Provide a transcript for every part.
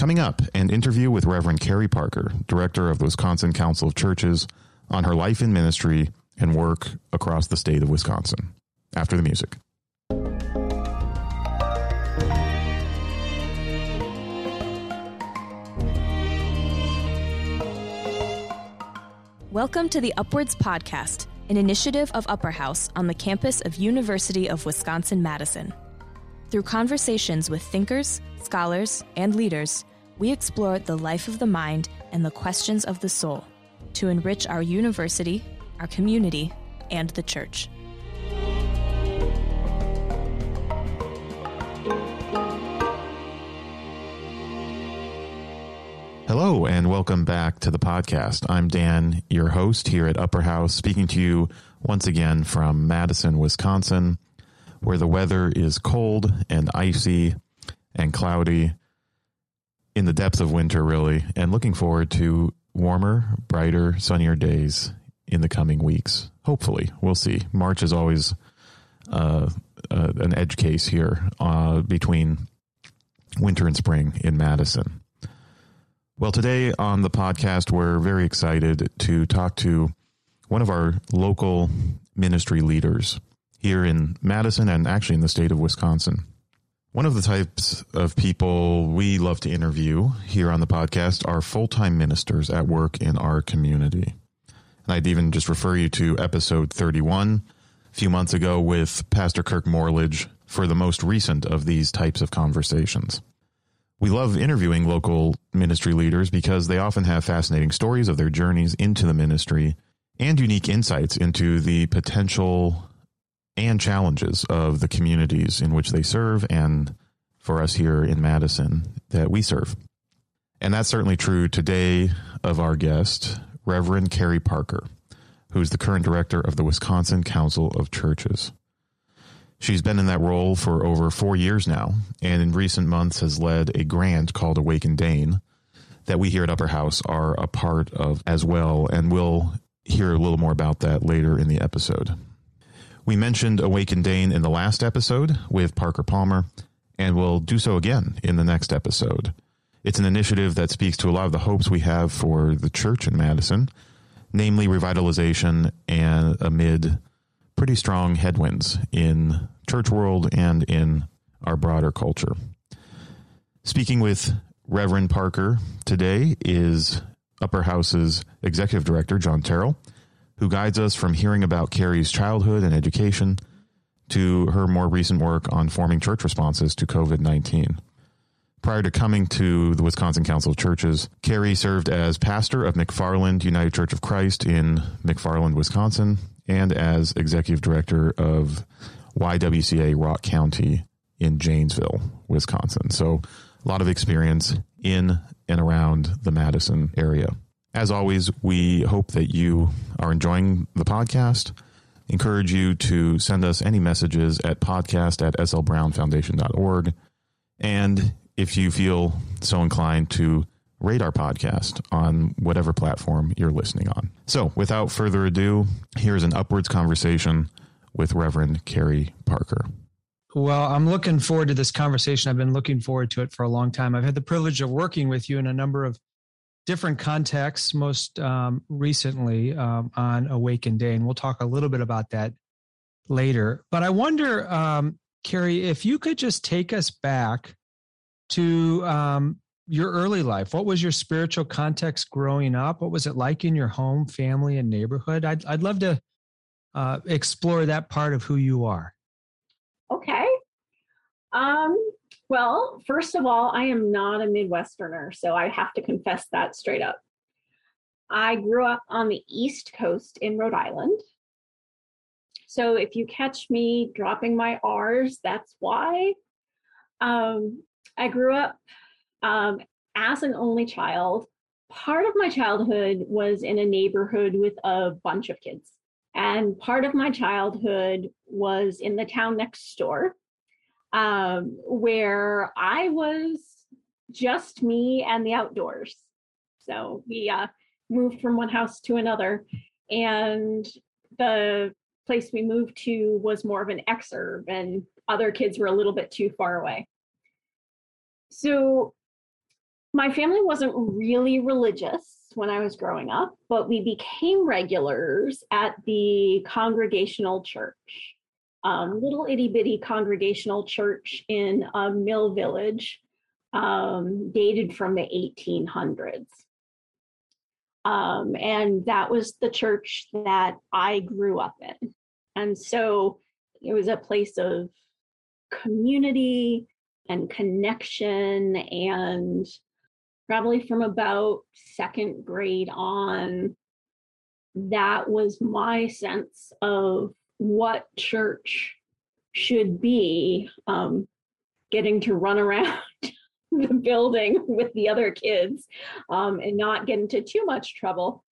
Coming up, an interview with Reverend Kerri Parker, director of the Wisconsin Council of Churches, on her life in ministry and work across the state of Wisconsin. After the music. Welcome to the Upwards Podcast, an initiative of Upper House on the campus of University of Wisconsin Madison. Through conversations with thinkers, scholars, and leaders, we explore the life of the mind and the questions of the soul to enrich our university, our community, and the church. Hello, and welcome back to the podcast. I'm Dan, your host here at Upper House, speaking to you once again from Madison, Wisconsin, where the weather is cold and icy and cloudy in the depths of winter, really, and looking forward to warmer, brighter, sunnier days in the coming weeks. Hopefully, we'll see. March is always uh, uh, an edge case here uh, between winter and spring in Madison. Well, today on the podcast, we're very excited to talk to one of our local ministry leaders here in Madison and actually in the state of Wisconsin. One of the types of people we love to interview here on the podcast are full time ministers at work in our community. And I'd even just refer you to episode 31 a few months ago with Pastor Kirk Morledge for the most recent of these types of conversations. We love interviewing local ministry leaders because they often have fascinating stories of their journeys into the ministry and unique insights into the potential and challenges of the communities in which they serve and for us here in Madison that we serve. And that's certainly true today of our guest, Reverend Kerri Parker, who's the current director of the Wisconsin Council of Churches. She's been in that role for over four years now, and in recent months has led a grant called Awaken Dane that we here at Upper House are a part of as well, and we'll hear a little more about that later in the episode. We mentioned Awaken Dane in the last episode with Parker Palmer, and we'll do so again in the next episode. It's an initiative that speaks to a lot of the hopes we have for the church in Madison, namely revitalization and amid pretty strong headwinds in church world and in our broader culture. Speaking with Reverend Parker today is Upper House's executive director, John Terrell who guides us from hearing about Kerri's childhood and education to her more recent work on forming church responses to COVID 19. Prior to coming to the Wisconsin Council of Churches, Kerri served as pastor of McFarland United Church of Christ in McFarland, Wisconsin, and as executive director of YWCA Rock County in Janesville, Wisconsin. So, a lot of experience in and around the Madison area. As always, we hope that you are enjoying the podcast. Encourage you to send us any messages at podcast at slbrownfoundation.org. And if you feel so inclined to rate our podcast on whatever platform you're listening on. So, without further ado, here's an upwards conversation with Reverend Kerri Parker. Well, I'm looking forward to this conversation. I've been looking forward to it for a long time. I've had the privilege of working with you in a number of different contexts, most um, recently um, on Awaken Dane, and we'll talk a little bit about that later. But I wonder, um, Kerri, if you could just take us back to um, your early life. What was your spiritual context growing up? What was it like in your home, family, and neighborhood? I'd, I'd love to uh, explore that part of who you are. Okay. Um, well, first of all, I am not a Midwesterner, so I have to confess that straight up. I grew up on the East Coast in Rhode Island. So if you catch me dropping my R's, that's why. Um, I grew up um, as an only child. Part of my childhood was in a neighborhood with a bunch of kids. And part of my childhood was in the town next door um, where I was just me and the outdoors. So we uh, moved from one house to another, and the place we moved to was more of an exurb, and other kids were a little bit too far away. So my family wasn't really religious when I was growing up, but we became regulars at the Congregational Church, um, little itty bitty congregational church in a mill village, um, dated from the 1800s. Um, and that was the church that I grew up in. And so it was a place of community and connection and probably from about second grade on, that was my sense of what church should be. Um, getting to run around the building with the other kids um, and not get into too much trouble.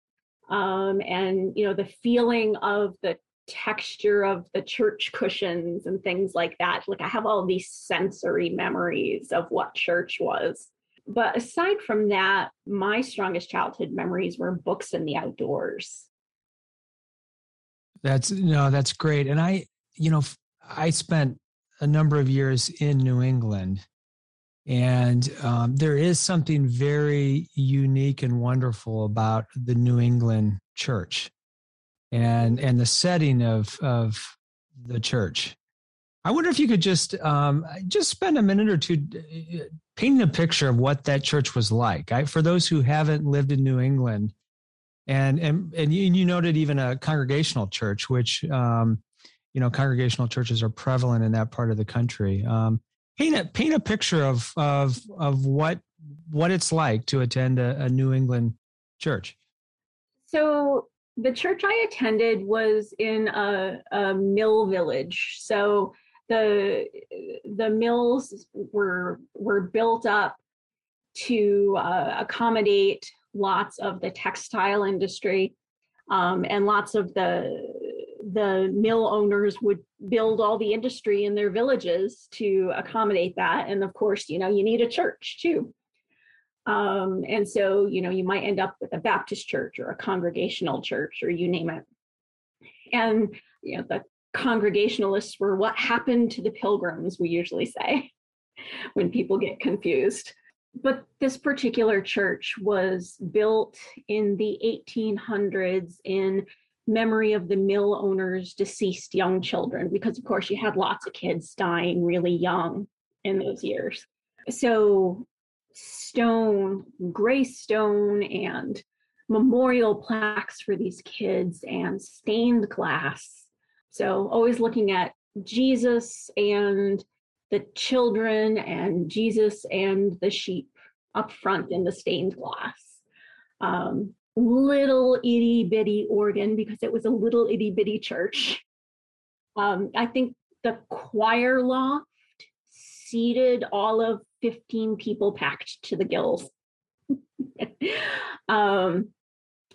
Um, and, you know, the feeling of the texture of the church cushions and things like that. Like I have all these sensory memories of what church was but aside from that, my strongest childhood memories were books and the outdoors. That's no, that's great. And I, you know, I spent a number of years in New England, and um, there is something very unique and wonderful about the New England church, and and the setting of of the church. I wonder if you could just um, just spend a minute or two uh, painting a picture of what that church was like. I, for those who haven't lived in New England, and and and you, noted even a congregational church, which um, you know congregational churches are prevalent in that part of the country. Um, paint a paint a picture of of of what what it's like to attend a, a New England church. So the church I attended was in a, a mill village. So the the mills were were built up to uh, accommodate lots of the textile industry um, and lots of the the mill owners would build all the industry in their villages to accommodate that. And of course you know you need a church too. Um, and so you know you might end up with a baptist church or a congregational church or you name it. And you know the Congregationalists were what happened to the pilgrims, we usually say when people get confused. But this particular church was built in the 1800s in memory of the mill owner's deceased young children, because of course you had lots of kids dying really young in those years. So, stone, gray stone, and memorial plaques for these kids, and stained glass so always looking at Jesus and the children and Jesus and the sheep up front in the stained glass. Um, little itty bitty organ because it was a little itty bitty church. Um, I think the choir loft seated all of 15 people packed to the gills. um,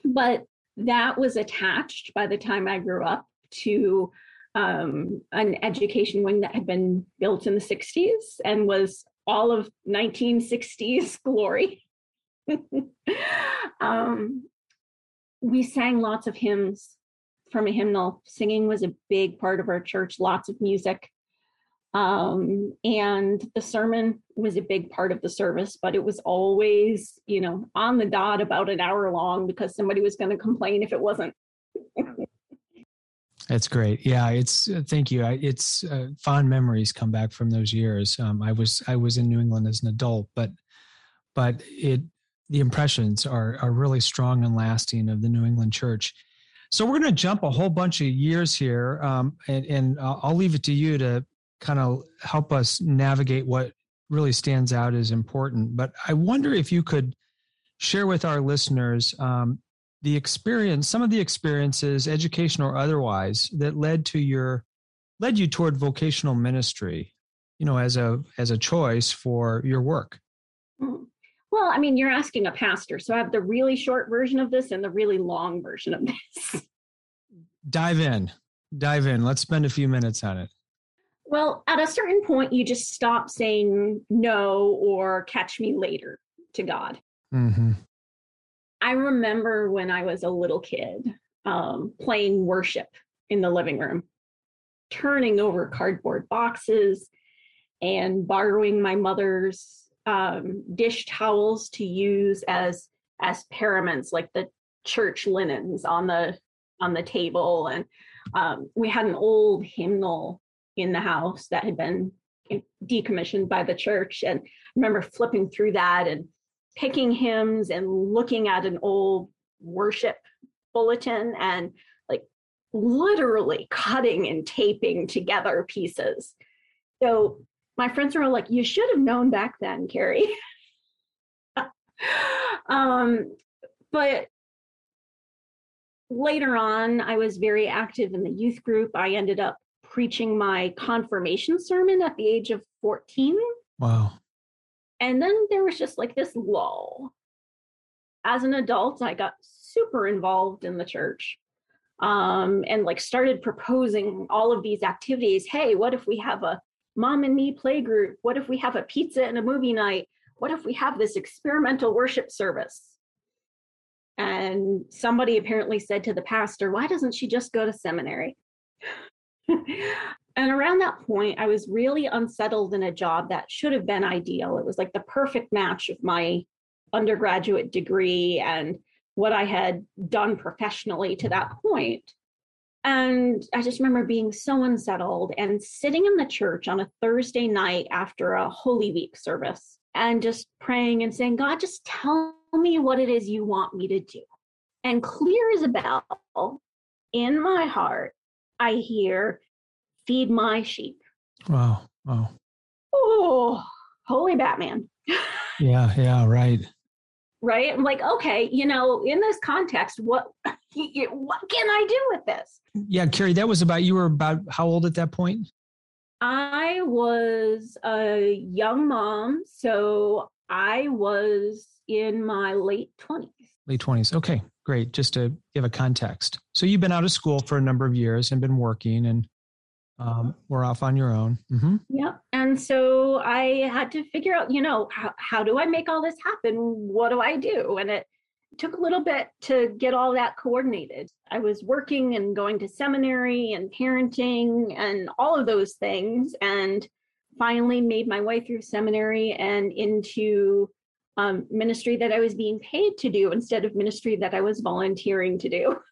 but that was attached by the time I grew up to um, an education wing that had been built in the 60s and was all of 1960s glory. um, we sang lots of hymns from a hymnal. Singing was a big part of our church, lots of music. Um, and the sermon was a big part of the service, but it was always, you know, on the dot about an hour long because somebody was going to complain if it wasn't. That's great. Yeah, it's uh, thank you. I, it's uh, fond memories come back from those years. Um, I was I was in New England as an adult, but but it the impressions are are really strong and lasting of the New England church. So we're going to jump a whole bunch of years here, um, and, and I'll leave it to you to kind of help us navigate what really stands out as important. But I wonder if you could share with our listeners um, the experience, some of the experiences, educational or otherwise, that led to your led you toward vocational ministry, you know, as a as a choice for your work. Mm-hmm. Well, I mean, you're asking a pastor, so I have the really short version of this and the really long version of this. Dive in, dive in. Let's spend a few minutes on it. Well, at a certain point, you just stop saying no or catch me later to God. Mm-hmm. I remember when I was a little kid um, playing worship in the living room, turning over cardboard boxes and borrowing my mother's um, dish towels to use as as paraments, like the church linens on the on the table, and um, we had an old hymnal in the house that had been decommissioned by the church, and I remember flipping through that and picking hymns and looking at an old worship bulletin and like literally cutting and taping together pieces. So my friends were like, you should have known back then, Kerri. um, but later on, I was very active in the youth group. I ended up preaching my confirmation sermon at the age of 14. Wow. And then there was just like this lull. As an adult, I got super involved in the church um, and like started proposing all of these activities. Hey, what if we have a mom and me play group? What if we have a pizza and a movie night? What if we have this experimental worship service? And somebody apparently said to the pastor, Why doesn't she just go to seminary? and around that point, I was really unsettled in a job that should have been ideal. It was like the perfect match of my undergraduate degree and what I had done professionally to that point. And I just remember being so unsettled and sitting in the church on a Thursday night after a Holy Week service and just praying and saying, God, just tell me what it is you want me to do. And clear as a bell in my heart, I hear, feed my sheep. Wow. Wow. Oh, holy Batman. yeah. Yeah. Right right i'm like okay you know in this context what what can i do with this yeah kerri that was about you were about how old at that point i was a young mom so i was in my late 20s late 20s okay great just to give a context so you've been out of school for a number of years and been working and um, we're off on your own. Mm-hmm. Yeah. And so I had to figure out, you know, how, how do I make all this happen? What do I do? And it took a little bit to get all that coordinated. I was working and going to seminary and parenting and all of those things. And finally made my way through seminary and into um, ministry that I was being paid to do instead of ministry that I was volunteering to do.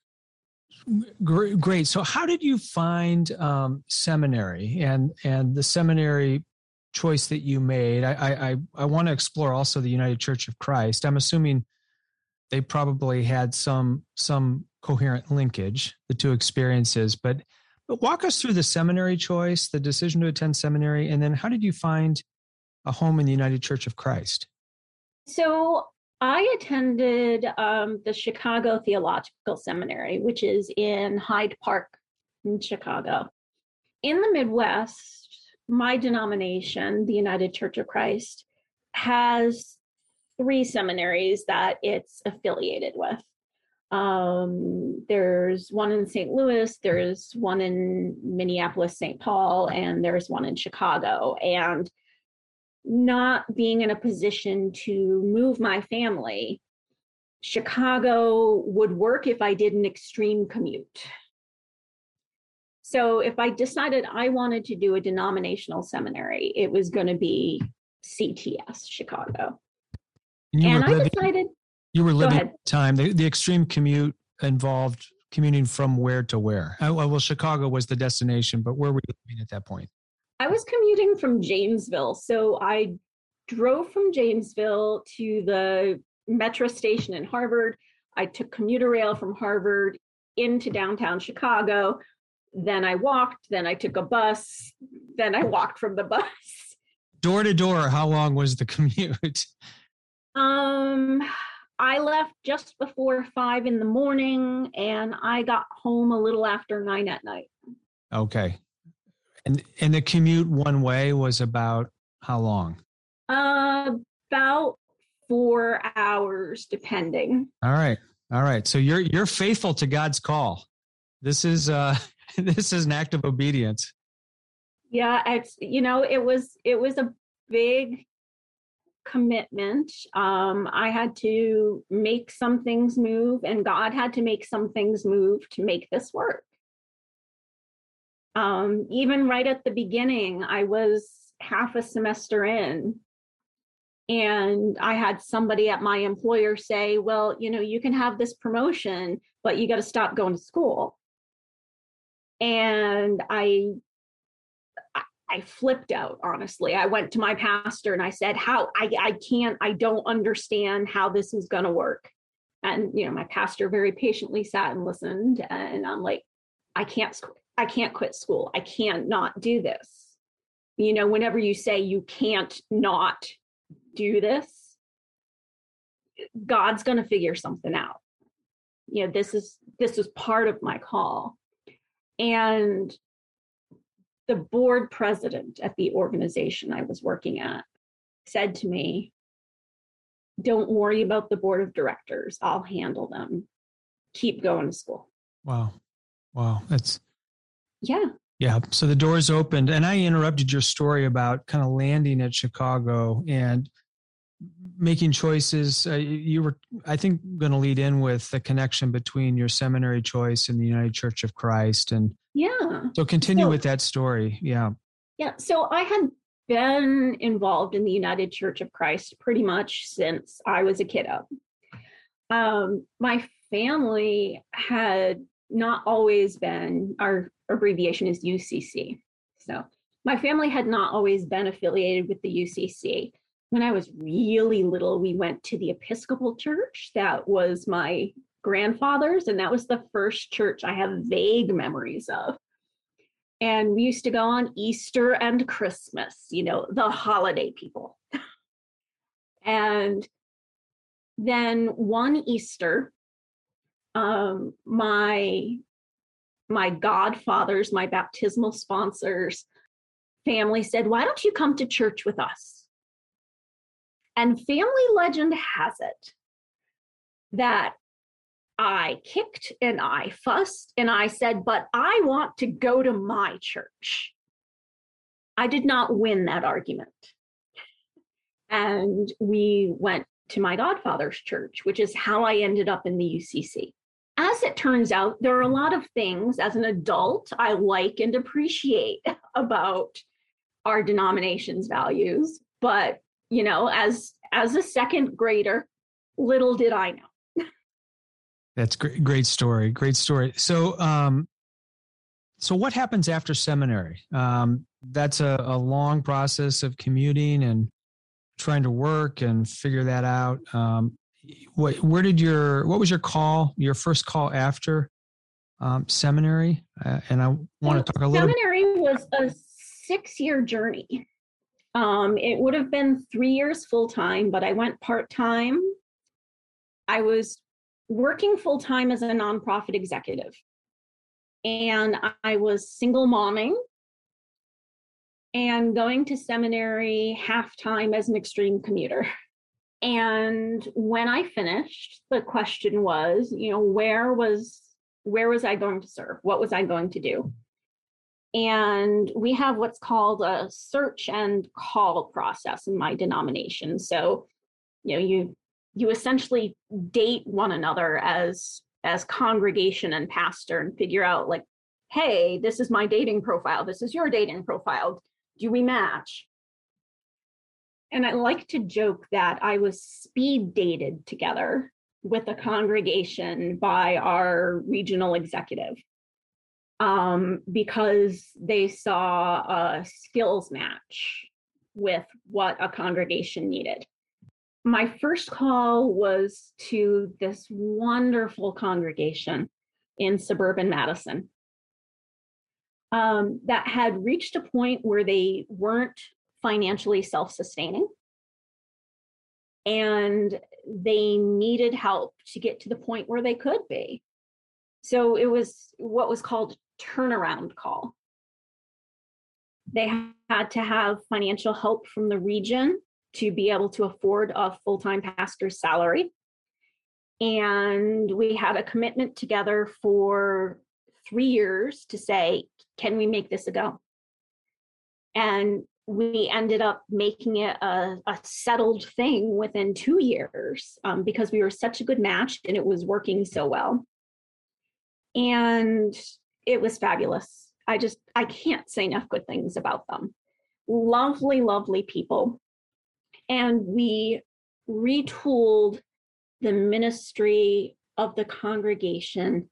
Great. So, how did you find um, seminary and and the seminary choice that you made? I I, I want to explore also the United Church of Christ. I'm assuming they probably had some some coherent linkage the two experiences, but but walk us through the seminary choice, the decision to attend seminary, and then how did you find a home in the United Church of Christ? So I attended um, the Chicago Theological Seminary, which is in Hyde Park in Chicago. In the Midwest, my denomination, the United Church of Christ, has three seminaries that it's affiliated with. Um, there's one in St. Louis, there's one in Minneapolis, St. Paul, and there's one in Chicago. And not being in a position to move my family, Chicago would work if I did an extreme commute. So if I decided I wanted to do a denominational seminary, it was going to be CTS Chicago. And, and I living, decided you were living time. The, the extreme commute involved commuting from where to where? Uh, well, Chicago was the destination, but where were you living at that point? I was commuting from Janesville. So I drove from Janesville to the metro station in Harvard. I took commuter rail from Harvard into downtown Chicago. Then I walked, then I took a bus, then I walked from the bus. Door to door, how long was the commute? Um I left just before five in the morning and I got home a little after nine at night. Okay. And and the commute one way was about how long? Uh, about four hours, depending. All right, all right. So you're you're faithful to God's call. This is uh this is an act of obedience. Yeah, it's you know it was it was a big commitment. Um, I had to make some things move, and God had to make some things move to make this work um, even right at the beginning, I was half a semester in. And I had somebody at my employer say, well, you know, you can have this promotion, but you got to stop going to school. And I I flipped out, honestly. I went to my pastor and I said, How I, I can't, I don't understand how this is going to work. And, you know, my pastor very patiently sat and listened. And I'm like, I can't, I can't quit school. I can't not do this. You know, whenever you say you can't not do this, God's going to figure something out. You know, this is, this is part of my call. And the board president at the organization I was working at said to me, Don't worry about the board of directors. I'll handle them. Keep going to school. Wow. Wow. That's, yeah. Yeah. So the doors opened, and I interrupted your story about kind of landing at Chicago and making choices. Uh, you were, I think, going to lead in with the connection between your seminary choice and the United Church of Christ and yeah. So continue so, with that story. Yeah. Yeah. So I had been involved in the United Church of Christ pretty much since I was a kiddo. Um, my family had not always been, our abbreviation is UCC. So my family had not always been affiliated with the UCC. When I was really little, we went to the Episcopal Church. That was my grandfather's, and that was the first church I have vague memories of. And we used to go on Easter and Christmas, you know, the holiday people. and then one Easter, um, my my godfathers, my baptismal sponsors, family said, Why don't you come to church with us? And family legend has it that I kicked and I fussed and I said, but I want to go to my church. I did not win that argument. And we went to my godfather's church, which is how I ended up in the UCC. As it turns out, there are a lot of things as an adult I like and appreciate about our denomination's values, but you know, as as a second grader, little did I know that's great. Great story. Great story. So, um, so what happens after seminary? Um, that's a, a long process of commuting and trying to work and figure that out. Um, what, where did your, what was your call, your first call after um, seminary? Uh, and I want to talk a little. Seminary was a six year journey. Um, it would have been three years full time, but I went part time. I was working full time as a nonprofit executive. And I was single momming and going to seminary half time as an extreme commuter. And when I finished, the question was, you know, where was where was I going to serve? What was I going to do? And we have what's called a search and call process in my denomination. So, you know, you you essentially date one another as as congregation and pastor and figure out like hey this is my dating profile this is your dating profile do we match and i like to joke that i was speed dated together with a congregation by our regional executive um, because they saw a skills match with what a congregation needed. My first call was to this wonderful congregation in suburban Madison um, that had reached a point where they weren't financially self sustaining and they needed help to get to the point where they could be. So it was what was called turnaround call. They had to have financial help from the region to be able to afford a full time pastor's salary. And we had a commitment together for three years to say, can we make this a go? And we ended up making it a, a settled thing within two years um, because we were such a good match and it was working so well. And it was fabulous. I just, I can't say enough good things about them. Lovely, lovely people And we retooled the ministry of the congregation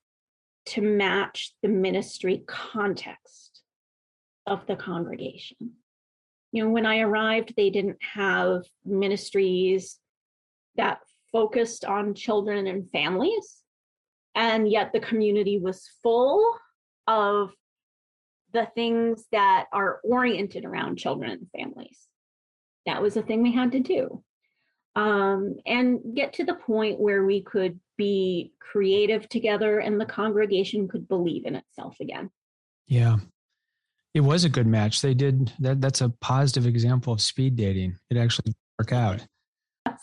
to match the ministry context of the congregation. You know, when I arrived, they didn't have ministries that focused on children and families. And yet the community was full of the things that are oriented around children and families. That was a thing we had to do. Um, and get to the point where we could be creative together and the congregation could believe in itself again. Yeah. It was a good match. They did that. That's a positive example of speed dating. It actually worked out.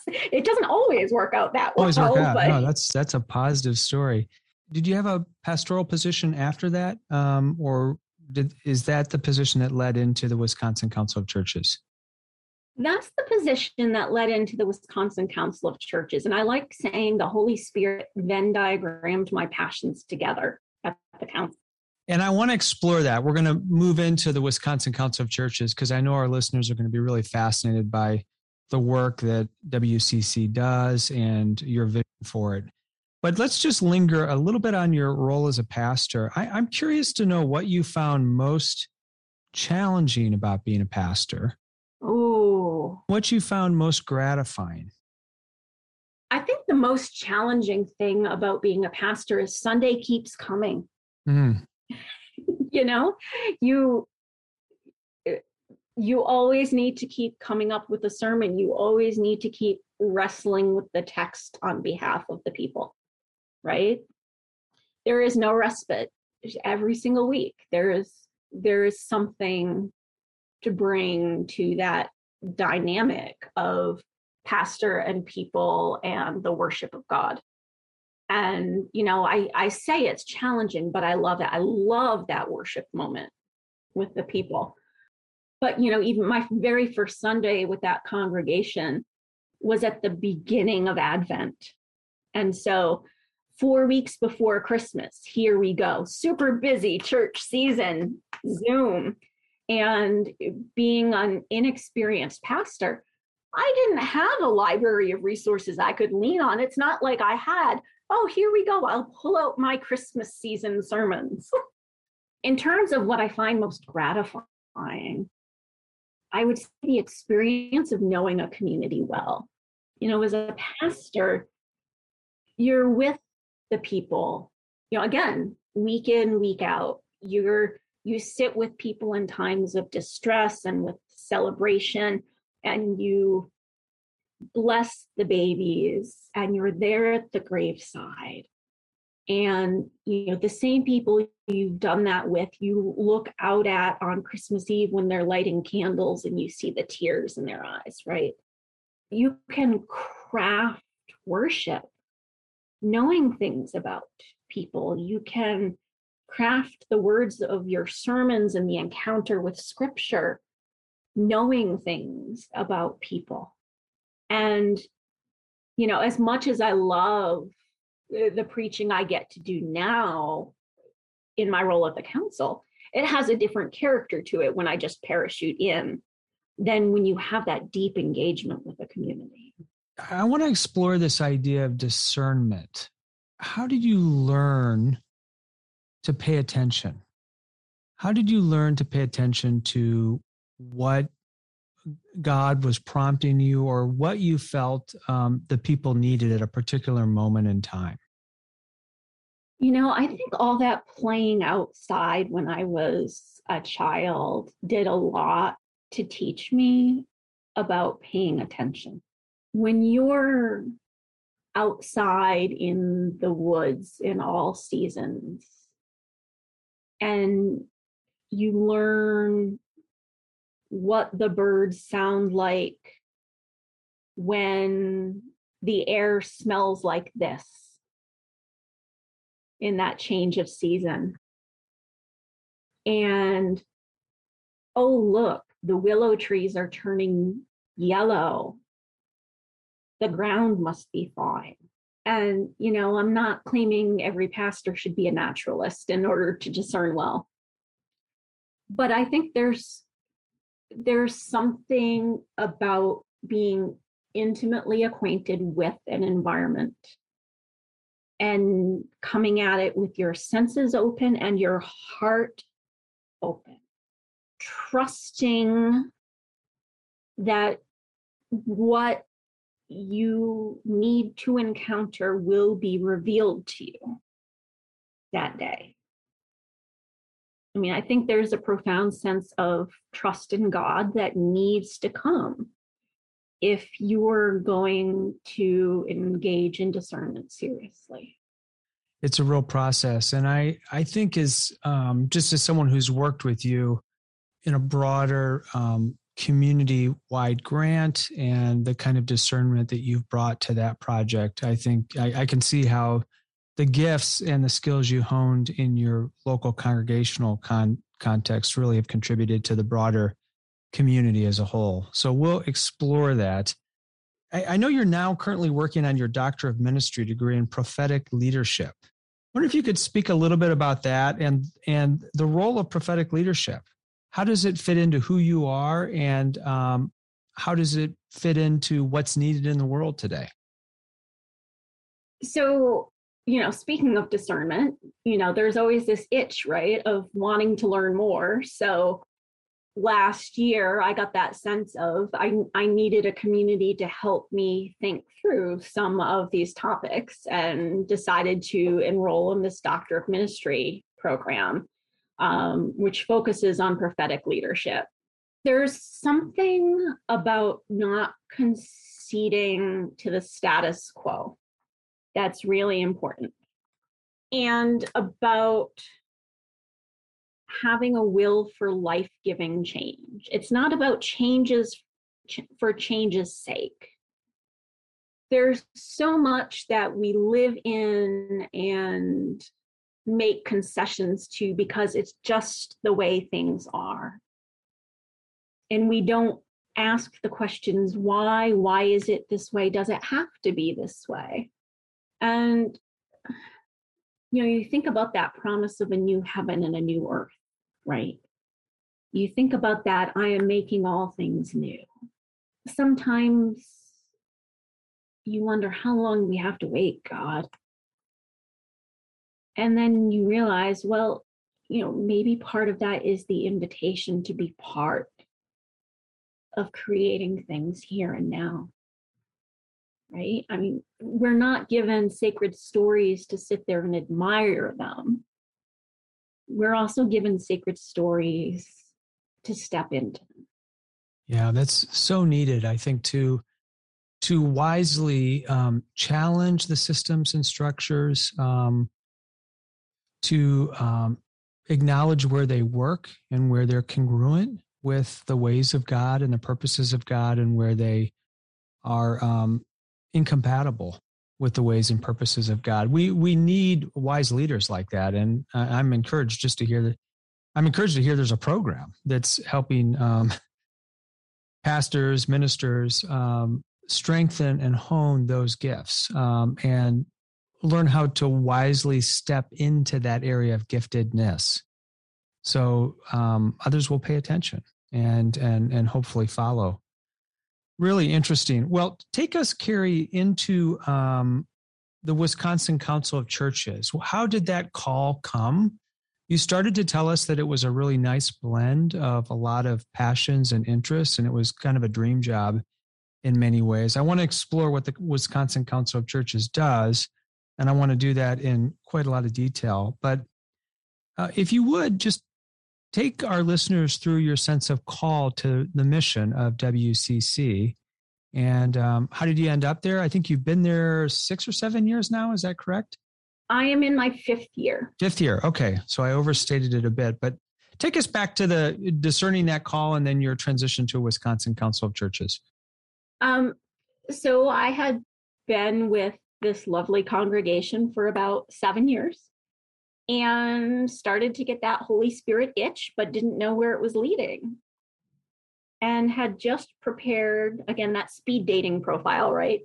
It doesn't always work out that well. Always work out. But... No, that's that's a positive story. Did you have a pastoral position after that, um, or did, is that the position that led into the Wisconsin Council of Churches? That's the position that led into the Wisconsin Council of Churches. And I like saying the Holy Spirit Venn diagrammed my passions together at the council. And I want to explore that. We're going to move into the Wisconsin Council of Churches because I know our listeners are going to be really fascinated by the work that WCC does and your vision for it. But let's just linger a little bit on your role as a pastor. I, I'm curious to know what you found most challenging about being a pastor. Oh. What you found most gratifying? I think the most challenging thing about being a pastor is Sunday keeps coming. Mm. you know, you eh, you always need to keep coming up with a sermon. You always need to keep wrestling with the text on behalf of the people right? There is no respite every single week. There is there is something to bring to that dynamic of pastor and people and the worship of God. And you know, I I say it's challenging, but I love it. I love that worship moment with the people. But you know, even my very first Sunday with that congregation was at the beginning of Advent. And so four weeks before Christmas. Here we go. Super busy church season, Zoom. And being an inexperienced pastor, I didn't have a library of resources I could lean on. It's not like I had, oh, here we go. I'll pull out my Christmas season sermons. In terms of what I find most gratifying, I would say the experience of knowing a community well. You know, as a pastor, you're with the people you know again week in week out you're you sit with people in times of distress and with celebration and you bless the babies and you're there at the graveside and you know the same people you've done that with you look out at on christmas eve when they're lighting candles and you see the tears in their eyes right you can craft worship knowing things about people. You can craft the words of your sermons and the encounter with scripture, knowing things about people. And, you know, as much as I love the, preaching I get to do now in my role at the council, it has a different character to it when I just parachute in than when you have that deep engagement with the community. I want to explore this idea of discernment. How did you learn to pay attention? How did you learn to pay attention to what God was prompting you or what you felt um, the people needed at a particular moment in time? You know, I think all that playing outside when I was a child did a lot to teach me about paying attention when you're outside in the woods in all seasons and you learn what the birds sound like when the air smells like this in that change of season. And oh, look, the willow trees are turning yellow the ground must be fine. And, you know, I'm not claiming every pastor should be a naturalist in order to discern well. But I think there's there's something about being intimately acquainted with an environment and coming at it with your senses open and your heart open, trusting that what you need to encounter will be revealed to you that day. I mean, I think there's a profound sense of trust in God that needs to come if you're going to engage in discernment seriously. It's a real process. And I, I think as um, just as someone who's worked with you in a broader um, community wide grant and the kind of discernment that you've brought to that project, I think I, I can see how the gifts and the skills you honed in your local congregational con- context really have contributed to the broader community as a whole. So we'll explore that. I, I know you're now currently working on your Doctor of Ministry degree in prophetic leadership. I wonder if you could speak a little bit about that and and the role of prophetic leadership. How does it fit into who you are, and um, how does it fit into what's needed in the world today? So you know, speaking of discernment, you know, there's always this itch, right, of wanting to learn more. So last year I got that sense of I, I needed a community to help me think through some of these topics and decided to enroll in this Doctor of Ministry program, um, which focuses on prophetic leadership. There's something about not conceding to the status quo that's really important. And about having a will for life giving change. It's not about changes for change's sake. There's so much that we live in and make concessions to because it's just the way things are. And we don't ask the questions why? Why is it this way? Does it have to be this way? And you know, you think about that promise of a new heaven and a new earth, right? You think about that, I am making all things new. Sometimes you wonder how long we have to wait, God. And then you realize, well, you know, maybe part of that is the invitation to be part of creating things here and now right? I mean, we're not given sacred stories to sit there and admire them. We're also given sacred stories to step into. Yeah, that's so needed, I think, to to wisely um, challenge the systems and structures, um, to um, acknowledge where they work and where they're congruent with the ways of God and the purposes of God, and where they are um, incompatible with the ways and purposes of God. We we need wise leaders like that, and I'm encouraged just to hear that. I'm encouraged to hear there's a program that's helping um, pastors, ministers um, strengthen and hone those gifts um, and learn how to wisely step into that area of giftedness. So um, others will pay attention and and and hopefully follow Really interesting. Well, take us, Kerri, into um, the Wisconsin Council of Churches. How did that call come? You started to tell us that it was a really nice blend of a lot of passions and interests, and it was kind of a dream job in many ways. I want to explore what the Wisconsin Council of Churches does, and I want to do that in quite a lot of detail. But uh, if you would just take our listeners through your sense of call to the mission of WCC. And um, how did you end up there? I think you've been there six or seven years now. Is that correct? I am in my fifth year. Fifth year. Okay. So I overstated it a bit, but take us back to the discerning that call and then your transition to Wisconsin Council of Churches. Um, so I had been with this lovely congregation for about seven years and started to get that Holy Spirit itch, but didn't know where it was leading. And had just prepared, again, that speed dating profile, right?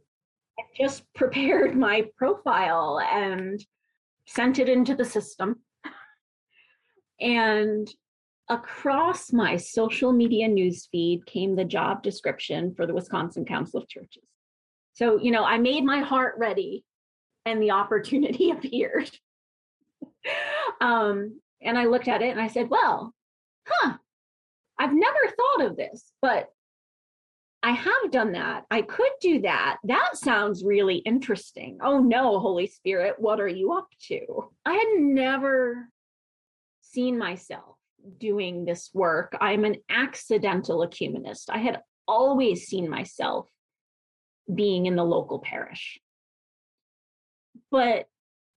I just prepared my profile and sent it into the system. And across my social media newsfeed came the job description for the Wisconsin Council of Churches. So, you know, I made my heart ready and the opportunity appeared. Um, and I looked at it and I said, well, huh, I've never thought of this, but I have done that. I could do that. That sounds really interesting. Oh no, Holy Spirit, what are you up to? I had never seen myself doing this work. I'm an accidental ecumenist. I had always seen myself being in the local parish. But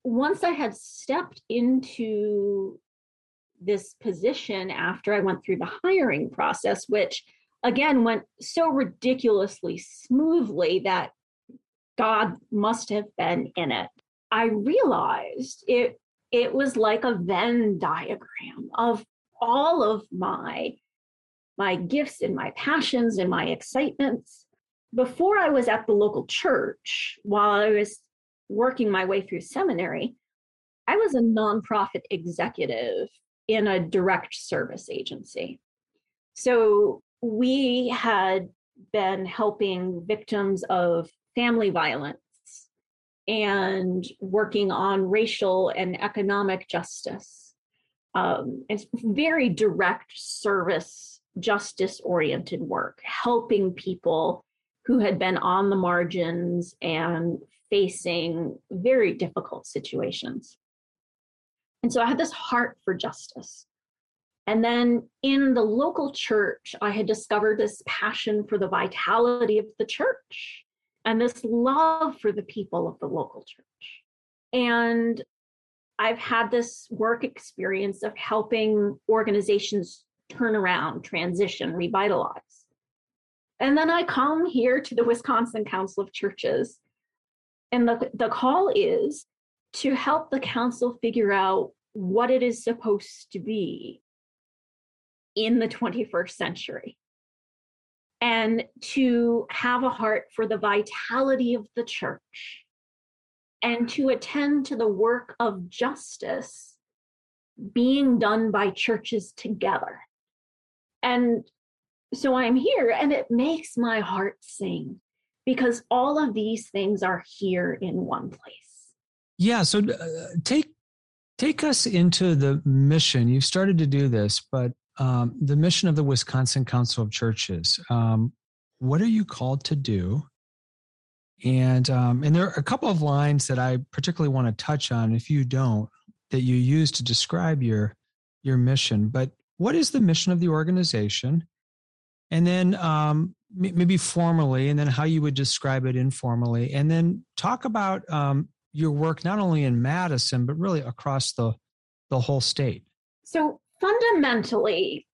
once I had stepped into this position after I went through the hiring process, which again went so ridiculously smoothly that God must have been in it. I realized it it was like a Venn diagram of all of my my gifts and my passions and my excitements. Before I was at the local church, while I was working my way through seminary, I was a nonprofit executive in a direct service agency. So we had been helping victims of family violence and working on racial and economic justice. Um, it's very direct service, justice oriented work, helping people who had been on the margins and facing very difficult situations. And so I had this heart for justice. And then in the local church, I had discovered this passion for the vitality of the church and this love for the people of the local church. And I've had this work experience of helping organizations turn around, transition, revitalize. And then I come here to the Wisconsin Council of Churches, and the, the call is to help the council figure out what it is supposed to be in the 21st century. And to have a heart for the vitality of the church. And to attend to the work of justice being done by churches together. And so I'm here and it makes my heart sing because all of these things are here in one place. Yeah, so uh, take take us into the mission. You've started to do this, but um, the mission of the Wisconsin Council of Churches. Um, what are you called to do? And um, and there are a couple of lines that I particularly want to touch on. If you don't, that you use to describe your your mission. But what is the mission of the organization? And then um, maybe formally, and then how you would describe it informally, and then talk about um, your work not only in Madison but really across the the whole state. So fundamentally,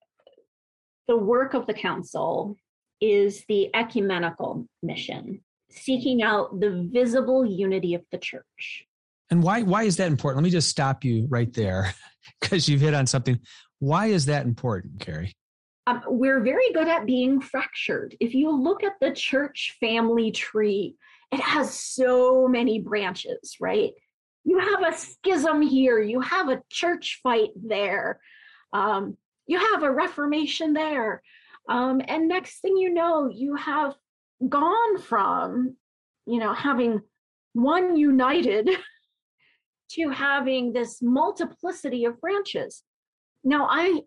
the work of the council is the ecumenical mission, seeking out the visible unity of the church. And why why is that important? Let me just stop you right there because you've hit on something. Why is that important, Kerri? Um, we're very good at being fractured. If you look at the church family tree, it has so many branches, right? You have a schism here, you have a church fight there, um, you have a reformation there. Um, and next thing you know, you have gone from, you know, having one united to having this multiplicity of branches. Now, I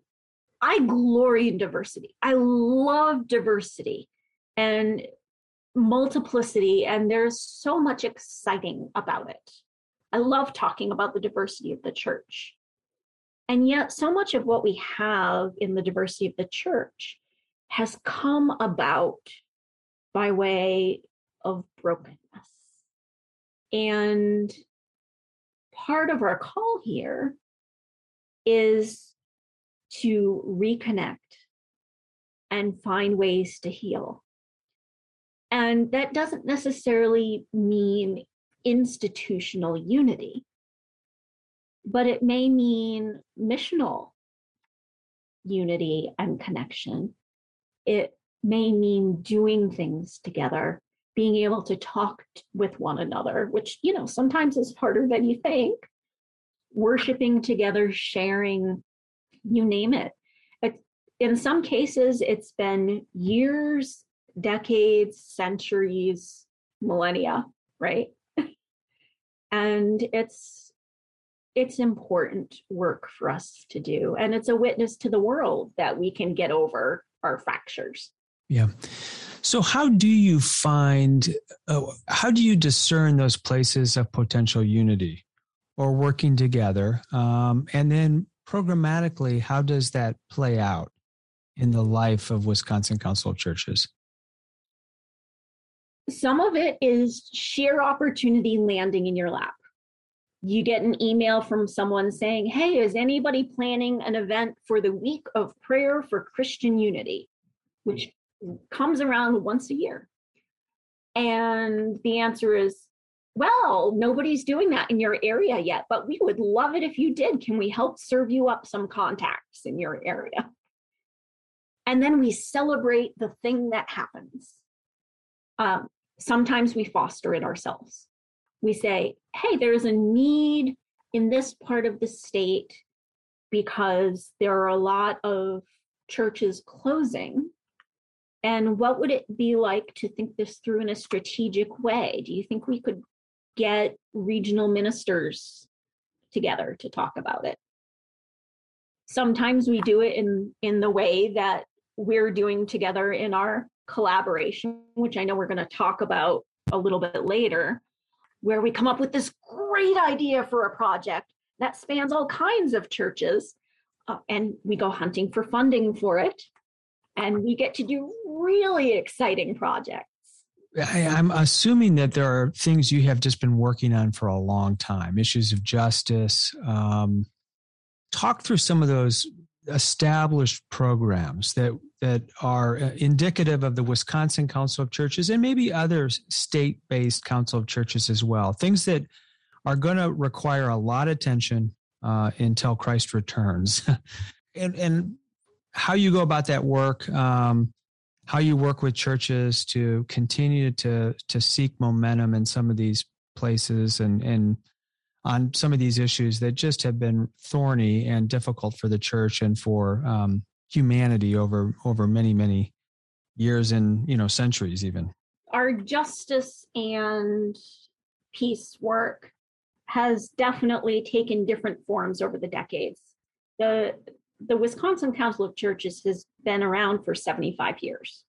I glory in diversity. I love diversity and multiplicity, and there's so much exciting about it. I love talking about the diversity of the church. And yet, so much of what we have in the diversity of the church has come about by way of brokenness. And part of our call here is to reconnect and find ways to heal. And that doesn't necessarily mean institutional unity but it may mean missional unity and connection. It may mean doing things together, being able to talk with one another, which, you know, sometimes is harder than you think. Worshiping together, sharing, you name it. In some cases, it's been years, decades, centuries, millennia, right? and it's it's important work for us to do and it's a witness to the world that we can get over our fractures yeah so how do you find uh, how do you discern those places of potential unity or working together um, and then programmatically how does that play out in the life of wisconsin council of churches? Some of it is sheer opportunity landing in your lap. You get an email from someone saying, Hey, is anybody planning an event for the week of prayer for Christian unity, which comes around once a year? And the answer is, Well, nobody's doing that in your area yet, but we would love it if you did. Can we help serve you up some contacts in your area? And then we celebrate the thing that happens. Um, sometimes we foster it ourselves we say, hey, there's a need in this part of the state because there are a lot of churches closing. And what would it be like to think this through in a strategic way? Do you think we could get regional ministers together to talk about it? Sometimes we do it in, in the way that we're doing together in our collaboration, which I know we're going to talk about a little bit later where we come up with this great idea for a project that spans all kinds of churches. Uh, and we go hunting for funding for it. And we get to do really exciting projects. I, am assuming that there are things you have just been working on for a long time, issues of justice. Um, talk through some of those established programs that that are uh, indicative of the Wisconsin Council of Churches and maybe other state-based council of churches as well. Things that are going to require a lot of attention uh, until Christ returns, and and how you go about that work, um, how you work with churches to continue to to seek momentum in some of these places, and and on some of these issues that just have been thorny and difficult for the church and for um, humanity over over many many years and you know centuries even. Our justice and peace work has definitely taken different forms over the decades. The the wisconsin council of churches has been around for 75 years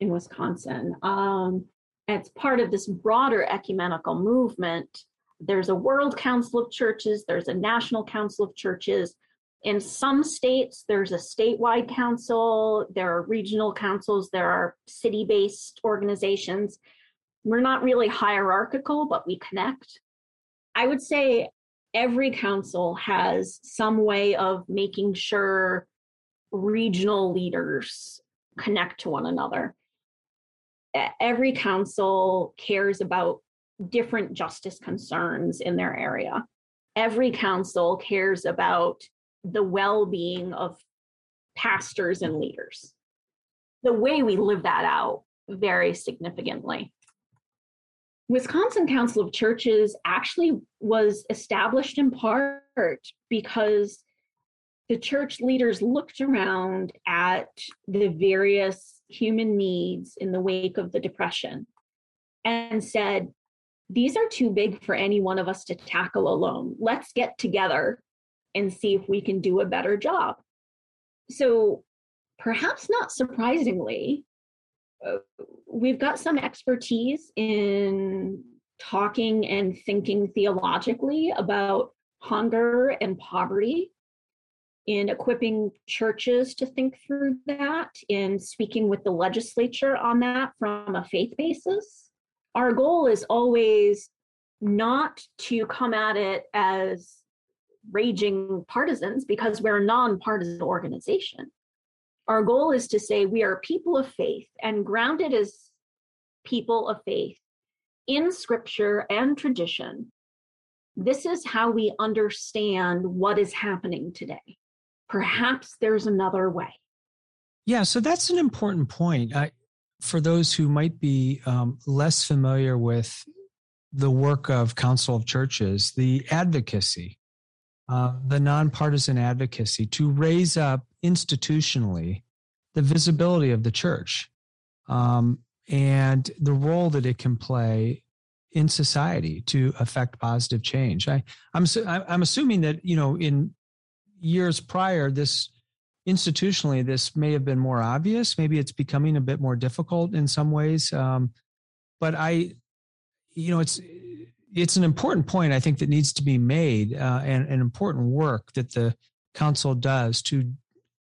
in wisconsin um, it's part of this broader ecumenical movement there's a World Council of Churches, there's a National Council of Churches. In some states, there's a statewide council, there are regional councils, there are city based organizations. We're not really hierarchical, but we connect. I would say every council has some way of making sure regional leaders connect to one another. Every council cares about different justice concerns in their area. Every council cares about the well being of pastors and leaders. The way we live that out varies significantly. Wisconsin Council of Churches actually was established in part because the church leaders looked around at the various human needs in the wake of the Depression and said, these are too big for any one of us to tackle alone. Let's get together and see if we can do a better job. So, perhaps not surprisingly, we've got some expertise in talking and thinking theologically about hunger and poverty, in equipping churches to think through that, in speaking with the legislature on that from a faith basis our goal is always not to come at it as raging partisans because we're a nonpartisan organization. Our goal is to say we are people of faith and grounded as people of faith in scripture and tradition. This is how we understand what is happening today. Perhaps there's another way. Yeah, so that's an important point. I, for those who might be um, less familiar with the work of Council of Churches, the advocacy uh, the nonpartisan advocacy to raise up institutionally the visibility of the church um, and the role that it can play in society to affect positive change. I, I'm I'm assuming that you know in years prior, this institutionally this may have been more obvious. Maybe it's becoming a bit more difficult in some ways. Um, but I, you know, it's it's an important point I think that needs to be made, uh, and an important work that the council does to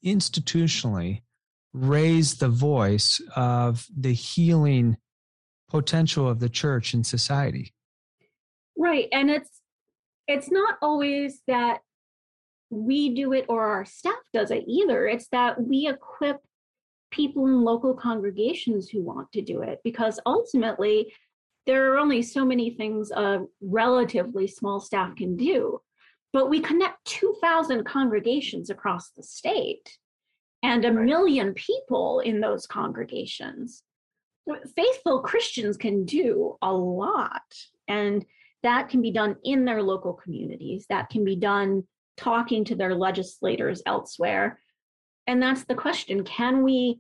institutionally raise the voice of the healing potential of the church and society. Right, and it's it's not always that we do it or our staff does it either. It's that we equip people in local congregations who want to do it because ultimately there are only so many things a relatively small staff can do. But we connect 2,000 congregations across the state and a right. million people in those congregations. Faithful Christians can do a lot. And that can be done in their local communities, that can be done talking to their legislators elsewhere. And that's the question can we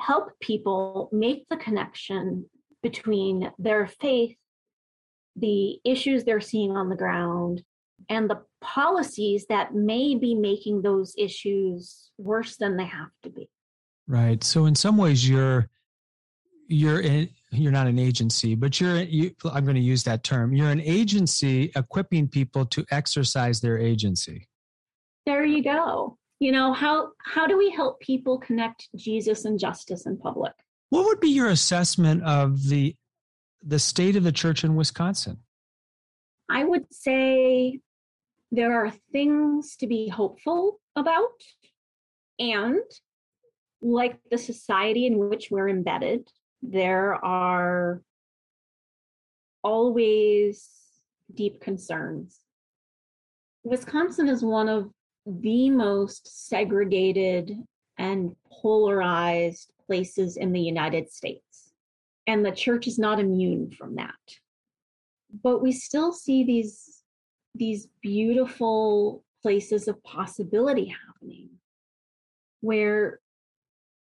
help people make the connection between their faith, the issues they're seeing on the ground, and the policies that may be making those issues worse than they have to be. Right. So in some ways you're you're in, you're not an agency, but you're you, I'm going to use that term. You're an agency equipping people to exercise their agency. There you go. You know, how how do we help people connect Jesus and justice in public? What would be your assessment of the the state of the church in Wisconsin? I would say there are things to be hopeful about. And like the society in which we're embedded, there are always deep concerns. Wisconsin is one of the most segregated and polarized places in the United States. And the church is not immune from that. But we still see these, these beautiful places of possibility happening where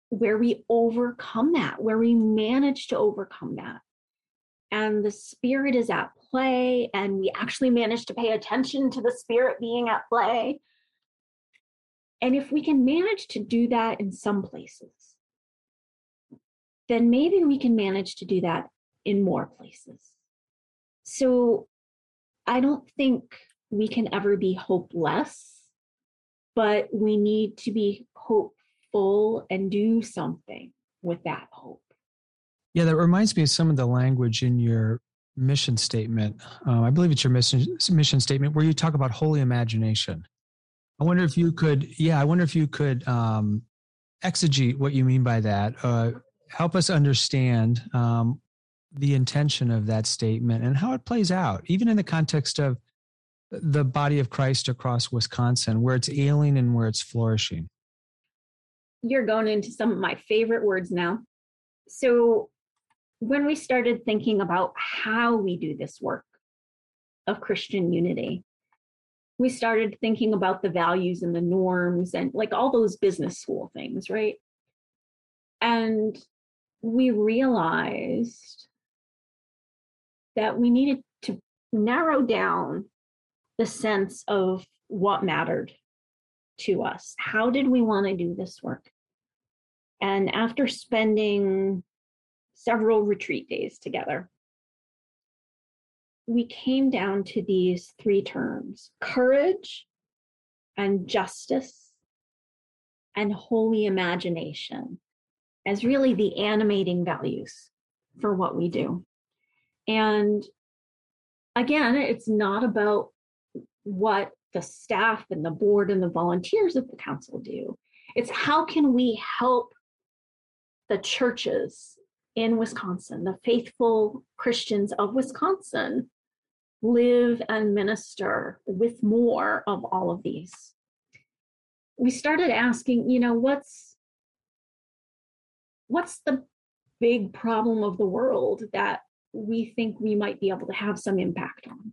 where we overcome that, where we manage to overcome that. And the spirit is at play, and we actually manage to pay attention to the spirit being at play. And if we can manage to do that in some places, then maybe we can manage to do that in more places. So I don't think we can ever be hopeless, but we need to be hopeful and do something with that hope. Yeah, that reminds me of some of the language in your mission statement. Um, I believe it's your mission mission statement where you talk about holy imagination. I wonder if you could, yeah, I wonder if you could um, exegete what you mean by that. Uh, help us understand um, the intention of that statement and how it plays out, even in the context of the body of Christ across Wisconsin, where it's ailing and where it's flourishing you're going into some of my favorite words now. So, when we started thinking about how we do this work of Christian unity, we started thinking about the values and the norms and like all those business school things, right? And we realized that we needed to narrow down the sense of what mattered to us. How did we want to do this work? And after spending several retreat days together, we came down to these three terms courage and justice and holy imagination as really the animating values for what we do. And again, it's not about what the staff and the board and the volunteers of the council do. It's how can we help the churches in Wisconsin, the faithful Christians of Wisconsin, live and minister with more of all of these. We started asking, you know, what's what's the big problem of the world that we think we might be able to have some impact on?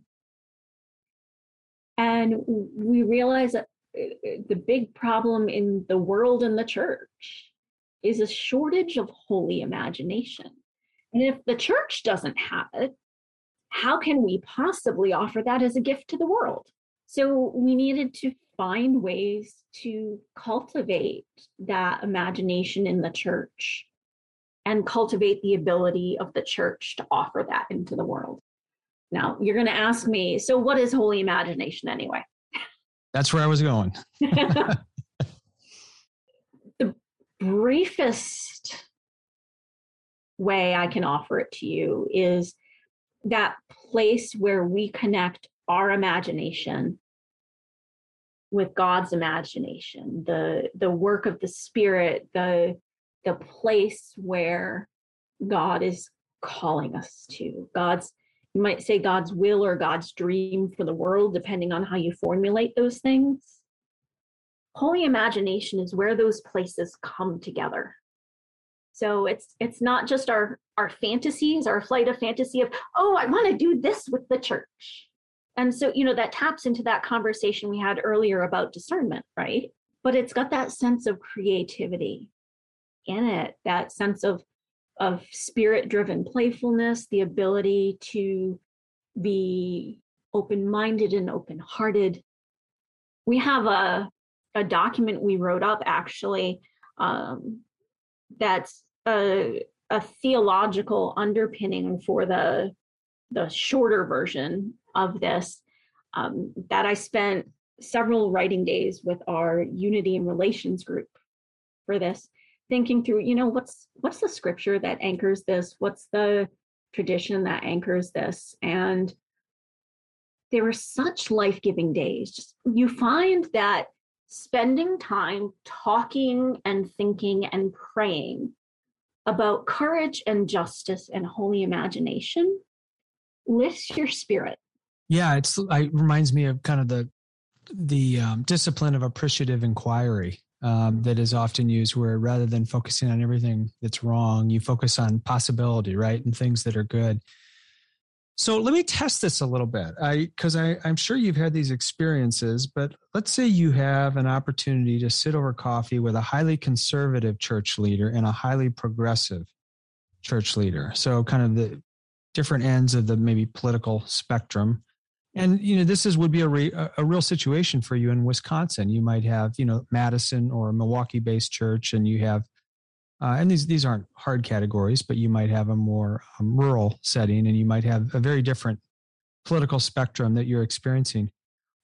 And we realize that uh, the big problem in the world and the church is a shortage of holy imagination. And if the church doesn't have it, how can we possibly offer that as a gift to the world? So we needed to find ways to cultivate that imagination in the church and cultivate the ability of the church to offer that into the world. Now, you're going to ask me, so what is holy imagination anyway? That's where I was going. the briefest way I can offer it to you is that place where we connect our imagination with God's imagination, the the work of the spirit, the the place where God is calling us to. God's you might say God's will or God's dream for the world depending on how you formulate those things. Holy imagination is where those places come together. So it's it's not just our our fantasies, our flight of fantasy of, oh, I want to do this with the church. And so, you know, that taps into that conversation we had earlier about discernment, right? But it's got that sense of creativity in it, that sense of of spirit driven playfulness, the ability to be open minded and open hearted. We have a, a document we wrote up actually um, that's a, a theological underpinning for the the shorter version of this um, that I spent several writing days with our unity and relations group for this thinking through you know what's what's the scripture that anchors this? What's the tradition that anchors this? And they were such life-giving days. Just you find that spending time talking and thinking and praying about courage and justice and holy imagination lifts your spirit yeah it's it reminds me of kind of the the um, discipline of appreciative inquiry um, that is often used where rather than focusing on everything that's wrong, you focus on possibility, right? And things that are good. So let me test this a little bit. I because I, I'm sure you've had these experiences, but let's say you have an opportunity to sit over coffee with a highly conservative church leader and a highly progressive church leader. So kind of the different ends of the maybe political spectrum and you know this is would be a, re, a real situation for you in wisconsin you might have you know madison or milwaukee based church and you have uh, and these these aren't hard categories but you might have a more um, rural setting and you might have a very different political spectrum that you're experiencing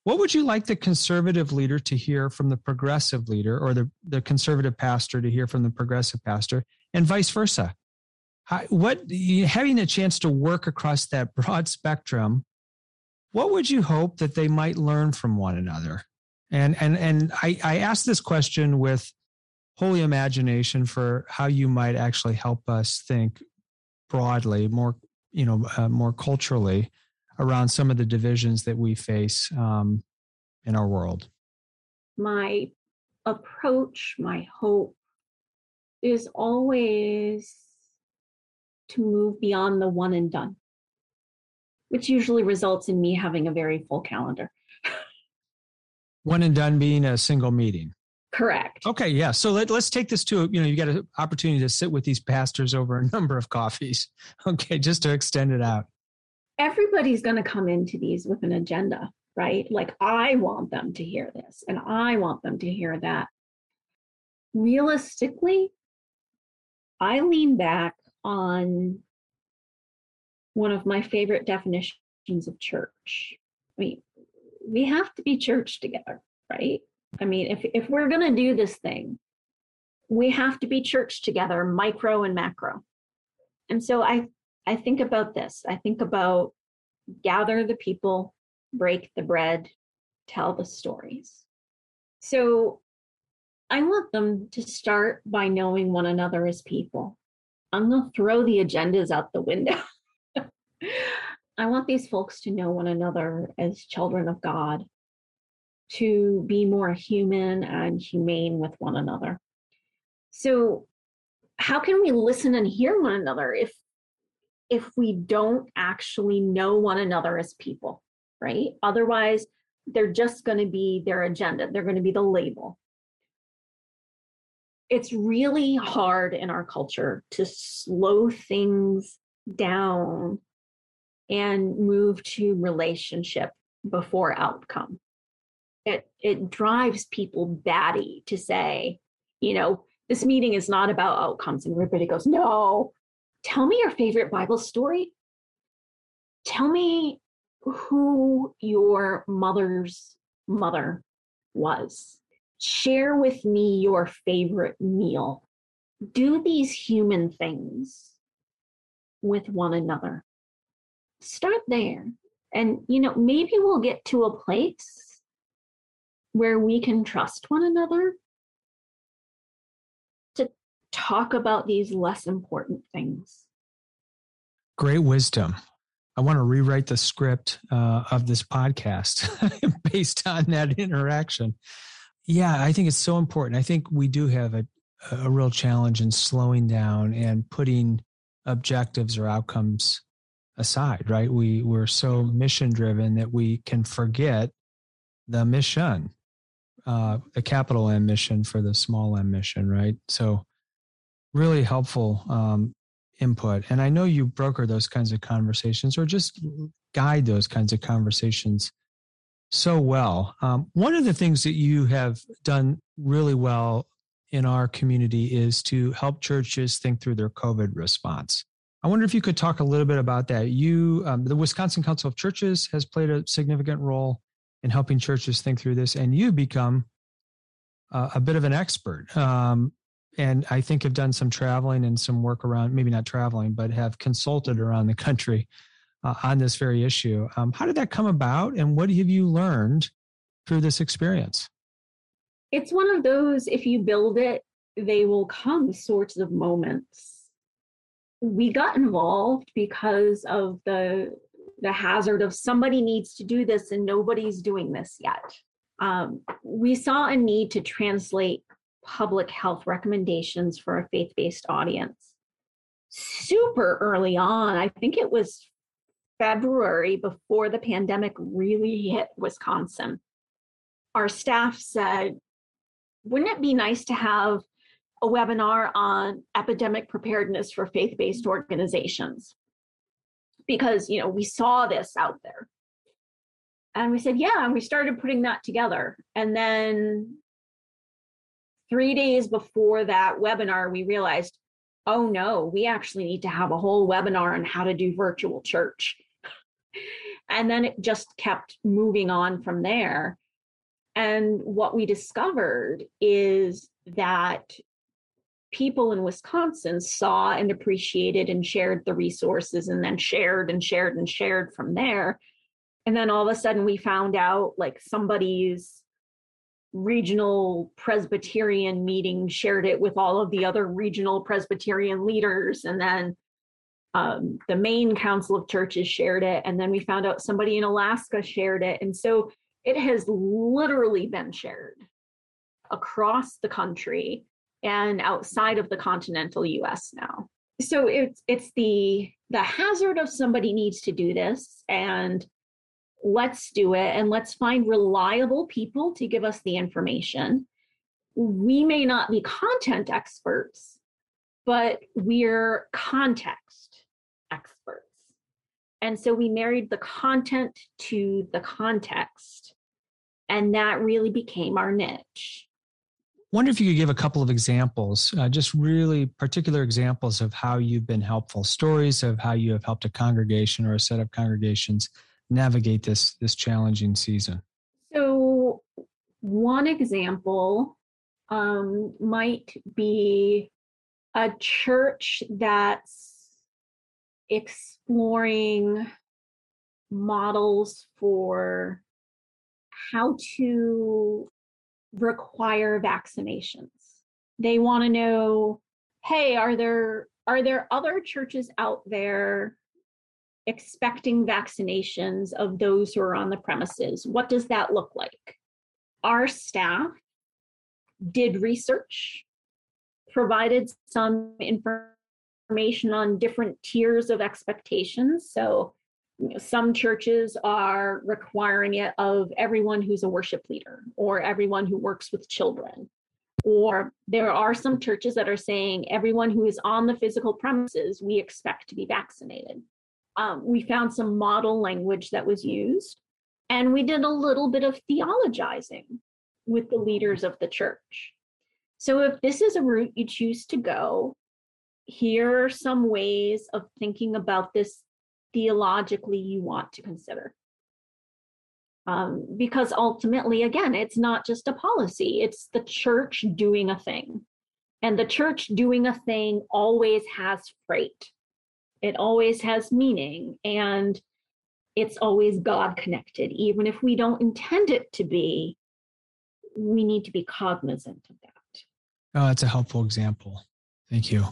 what would you like the conservative leader to hear from the progressive leader or the, the conservative pastor to hear from the progressive pastor and vice versa How, what having a chance to work across that broad spectrum what would you hope that they might learn from one another? And and and I, I asked this question with holy imagination for how you might actually help us think broadly, more you know, uh, more culturally around some of the divisions that we face um, in our world. My approach, my hope, is always to move beyond the one and done which usually results in me having a very full calendar. One and done being a single meeting. Correct. Okay, yeah. So let, let's take this to, you know, you got an opportunity to sit with these pastors over a number of coffees. Okay, just to extend it out. Everybody's going to come into these with an agenda, right? Like, I want them to hear this and I want them to hear that. Realistically, I lean back on one of my favorite definitions of church. I mean, we have to be church together, right? I mean, if if we're going to do this thing, we have to be church together, micro and macro. And so I I think about this. I think about gather the people, break the bread, tell the stories. So I want them to start by knowing one another as people. I'm going to throw the agendas out the window. I want these folks to know one another as children of God, to be more human and humane with one another. So, how can we listen and hear one another if if we don't actually know one another as people, right? Otherwise, they're just going to be their agenda, they're going to be the label. It's really hard in our culture to slow things down and move to relationship before outcome. It it drives people batty to say, you know, this meeting is not about outcomes. And everybody goes, no, tell me your favorite Bible story. Tell me who your mother's mother was. Share with me your favorite meal. Do these human things with one another. Start there. And, you know, maybe we'll get to a place where we can trust one another to talk about these less important things. Great wisdom. I want to rewrite the script uh, of this podcast based on that interaction. Yeah, I think it's so important. I think we do have a, a real challenge in slowing down and putting objectives or outcomes aside, right? We we're so mission driven that we can forget the mission, uh, the capital M mission for the small M mission, right? So really helpful um, input. And I know you broker those kinds of conversations or just guide those kinds of conversations so well. Um, one of the things that you have done really well in our community is to help churches think through their COVID response. I wonder if you could talk a little bit about that. You, um, the Wisconsin Council of Churches has played a significant role in helping churches think through this, and you become uh, a bit of an expert. Um, and I think have done some traveling and some work around, maybe not traveling, but have consulted around the country uh, on this very issue. Um, how did that come about, and what have you learned through this experience? It's one of those, if you build it, they will come sorts of moments. We got involved because of the the hazard of somebody needs to do this and nobody's doing this yet. Um, we saw a need to translate public health recommendations for a faith based audience. Super early on, I think it was February before the pandemic really hit Wisconsin. Our staff said, wouldn't it be nice to have a webinar on epidemic preparedness for faith based organizations? Because, you know, we saw this out there. And we said, yeah, and we started putting that together. And then three days before that webinar, we realized, oh no, we actually need to have a whole webinar on how to do virtual church. and then it just kept moving on from there. And what we discovered is that people in Wisconsin saw and appreciated and shared the resources and then shared and shared and shared from there. And then all of a sudden we found out like somebody's regional Presbyterian meeting shared it with all of the other regional Presbyterian leaders. And then um, the Maine council of churches shared it. And then we found out somebody in Alaska shared it. And so it has literally been shared across the country and outside of the continental US now. So it's it's the the hazard of somebody needs to do this and let's do it and let's find reliable people to give us the information. We may not be content experts, but we're context experts. And so we married the content to the context. And that really became our niche. Wonder if you could give a couple of examples, uh, just really particular examples of how you've been helpful, stories of how you have helped a congregation or a set of congregations navigate this this challenging season? So, one example um, might be a church that's exploring models for how to require vaccinations. They want to know, hey, are there are there other churches out there expecting vaccinations of those who are on the premises. What does that look like? Our staff did research, provided some information on different tiers of expectations. So, some churches are requiring it of everyone who's a worship leader or everyone who works with children. Or there are some churches that are saying everyone who is on the physical premises, we expect to be vaccinated. Um, we found some model language that was used, and we did a little bit of theologizing with the leaders of the church. So, if this is a route you choose to go, here are some ways of thinking about this theologically you want to consider. Um, because ultimately, again, it's not just a policy, it's the church doing a thing. And the church doing a thing always has freight, it always has meaning, and it's always God connected. Even if we don't intend it to be, we need to be cognizant of that. Oh, that's a helpful example. Thank you.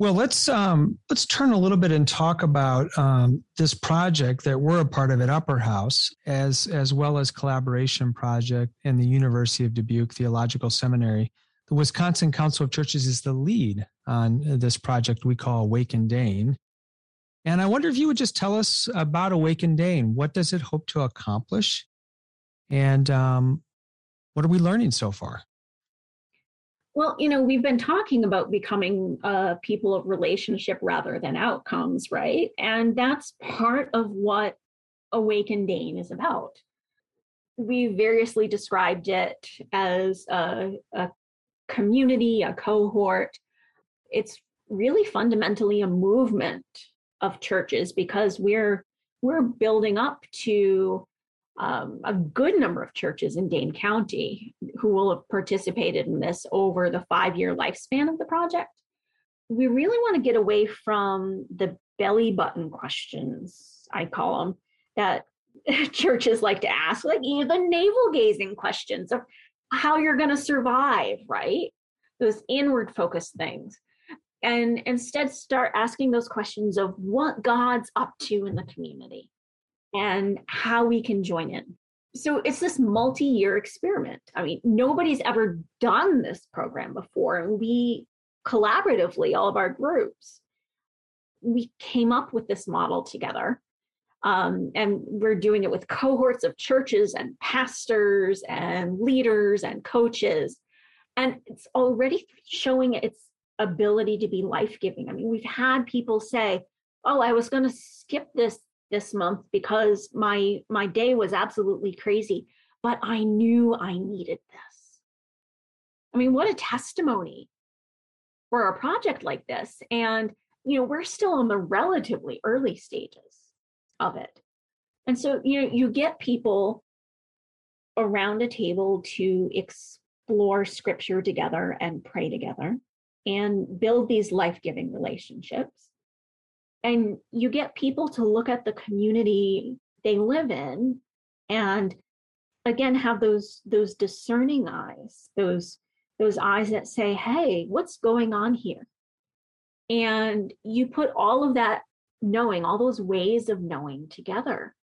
Well, let's um, let's turn a little bit and talk about um, this project that we're a part of at Upper House, as as well as collaboration project in the University of Dubuque Theological Seminary. The Wisconsin Council of Churches is the lead on this project we call Awaken Dane. And I wonder if you would just tell us about Awaken Dane. What does it hope to accomplish? And um, what are we learning so far? Well, you know, we've been talking about becoming uh, people of relationship rather than outcomes, right? And that's part of what Awaken Dane is about. We variously described it as a, a community, a cohort. It's really fundamentally a movement of churches because we're we're building up to um, a good number of churches in Dane County who will have participated in this over the five year lifespan of the project. We really want to get away from the belly button questions, I call them, that churches like to ask, like you know, the navel gazing questions of how you're going to survive, right? Those inward focused things. And instead, start asking those questions of what God's up to in the community and how we can join in. So it's this multi year experiment. I mean, nobody's ever done this program before. And we collaboratively, all of our groups, we came up with this model together. Um, and we're doing it with cohorts of churches and pastors and leaders and coaches. And it's already showing its ability to be life giving. I mean, we've had people say, Oh, I was going to skip this this month because my my day was absolutely crazy but i knew i needed this. I mean what a testimony for a project like this. And you know we're still in the relatively early stages of it. And so you know you get people around a table to explore scripture together and pray together and build these life-giving relationships and you get people to look at the community they live in and again have those those discerning eyes those those eyes that say hey what's going on here? And you put all of that knowing all those ways of knowing together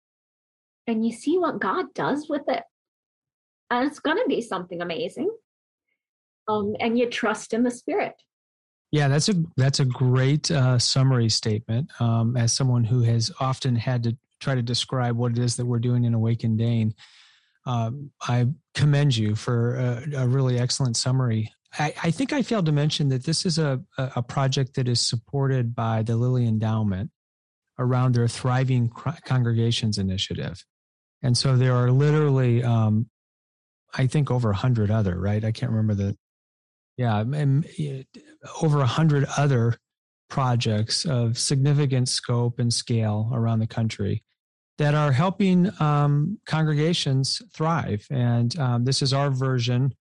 and you see what god does with it. And it's going to be something amazing. Um, and you trust in the spirit yeah, that's a that's a great uh, summary statement. Um, as someone who has often had to try to describe what it is that we're doing in Awaken Dane, um, I commend you for a, a really excellent summary. I, I, think I failed to mention that this is a, a project that is supported by the Lilly Endowment around their Thriving Congregations Initiative, and so there are literally, um, I think, over a hundred other. Right, I can't remember the yeah, and over a hundred other projects of significant scope and scale around the country that are helping um, congregations thrive. And um, this is our version,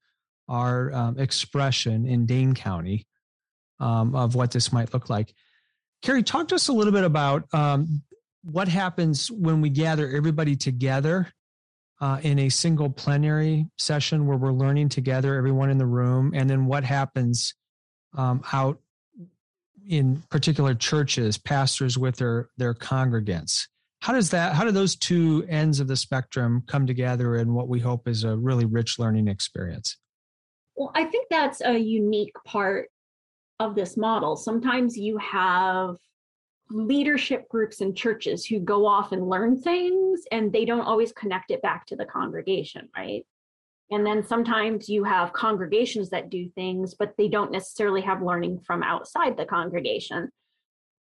our um, expression in Dane County um, of what this might look like. Kerri, talk to us a little bit about um, what happens when we gather everybody together uh, in a single plenary session where we're learning together, everyone in the room, and then what happens um, out in particular churches, pastors with their their congregants. How does that? How do those two ends of the spectrum come together in what we hope is a really rich learning experience? Well, I think that's a unique part of this model. Sometimes you have leadership groups and churches who go off and learn things and they don't always connect it back to the congregation, right? And then sometimes you have congregations that do things, but they don't necessarily have learning from outside the congregation.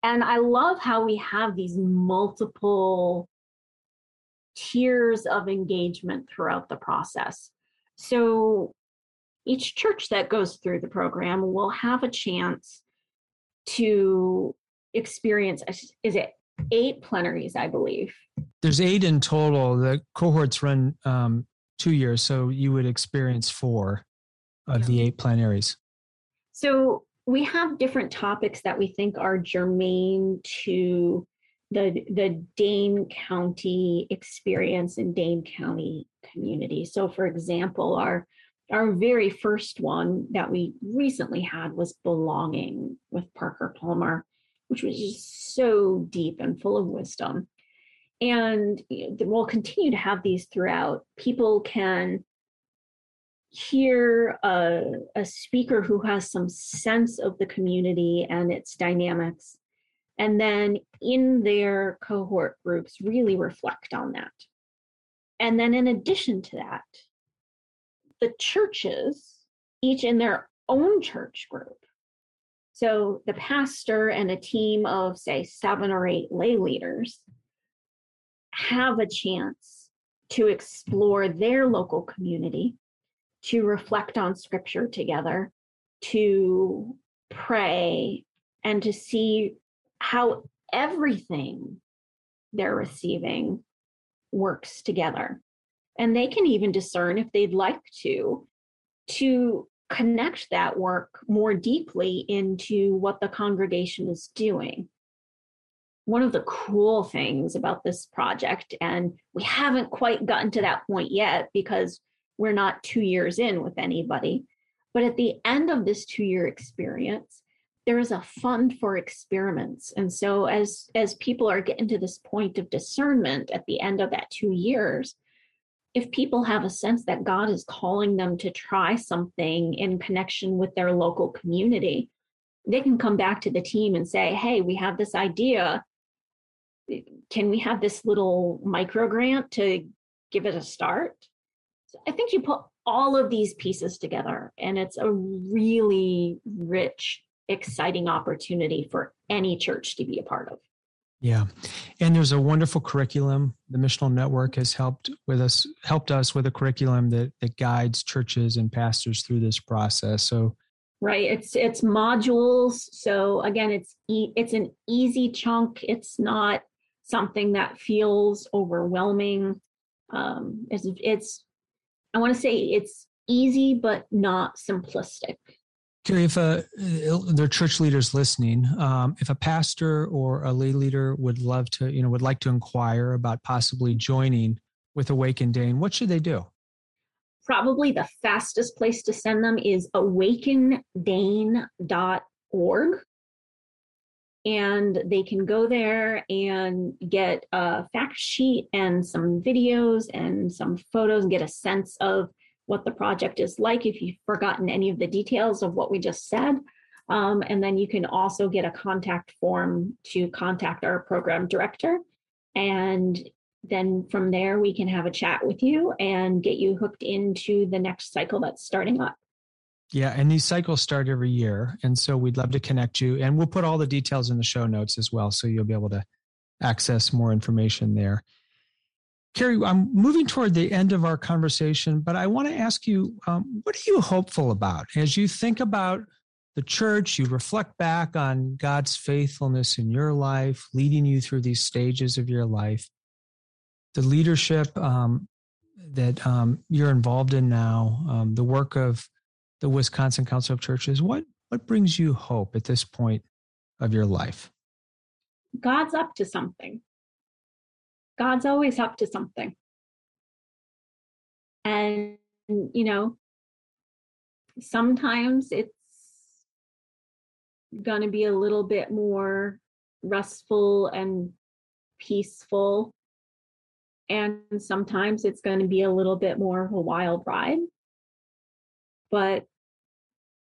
And I love how we have these multiple tiers of engagement throughout the process. So each church that goes through the program will have a chance to experience is it eight plenaries i believe there's eight in total the cohorts run um, two years so you would experience four of yeah. the eight plenaries so we have different topics that we think are germane to the the Dane County experience in Dane County community. So for example, our our very first one that we recently had was belonging with Parker Palmer, which was just so deep and full of wisdom. And we'll continue to have these throughout. People can hear a, a speaker who has some sense of the community and its dynamics and then in their cohort groups really reflect on that and then in addition to that the churches each in their own church group so the pastor and a team of say seven or eight lay leaders have a chance to explore their local community to reflect on scripture together to pray and to see how everything they're receiving works together. And they can even discern if they'd like to, to connect that work more deeply into what the congregation is doing. One of the cool things about this project, and we haven't quite gotten to that point yet because we're not two years in with anybody, but at the end of this two year experience, there is a fund for experiments and so as as people are getting to this point of discernment at the end of that two years if people have a sense that god is calling them to try something in connection with their local community they can come back to the team and say hey we have this idea can we have this little micro grant to give it a start so i think you put all of these pieces together and it's a really rich exciting opportunity for any church to be a part of. Yeah. And there's a wonderful curriculum. The Missional Network has helped with us, helped us with a curriculum that, that guides churches and pastors through this process. So right. It's it's modules. So again, it's e- it's an easy chunk. It's not something that feels overwhelming. Um, it's it's I want to say it's easy but not simplistic. Kerri, if a, there are church leaders listening, um, if a pastor or a lay leader would love to, you know, would like to inquire about possibly joining with Awaken Dane, what should they do? Probably the fastest place to send them is awakendane.org. And they can go there and get a fact sheet and some videos and some photos and get a sense of what the project is like if you've forgotten any of the details of what we just said. Um, and then you can also get a contact form to contact our program director. And then from there, we can have a chat with you and get you hooked into the next cycle that's starting up. Yeah, and these cycles start every year. And so we'd love to connect you. And we'll put all the details in the show notes as well. So you'll be able to access more information there. Kerri, I'm moving toward the end of our conversation, but I want to ask you um, what are you hopeful about as you think about the church? You reflect back on God's faithfulness in your life, leading you through these stages of your life, the leadership um, that um, you're involved in now, um, the work of the Wisconsin Council of Churches. What, what brings you hope at this point of your life? God's up to something. God's always up to something. And, you know, sometimes it's going to be a little bit more restful and peaceful. And sometimes it's going to be a little bit more of a wild ride. But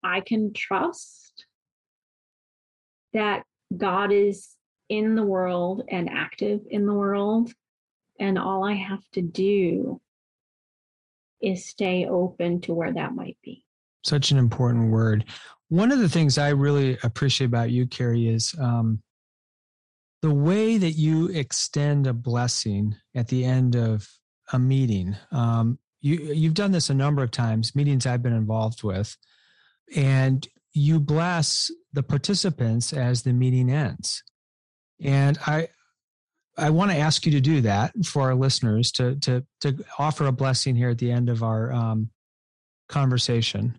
I can trust that God is in the world and active in the world. And all I have to do is stay open to where that might be. Such an important word. One of the things I really appreciate about you, Kerri, is um, the way that you extend a blessing at the end of a meeting. Um, you you've done this a number of times, meetings I've been involved with, and you bless the participants as the meeting ends. And I I want to ask you to do that for our listeners to to to offer a blessing here at the end of our um, conversation.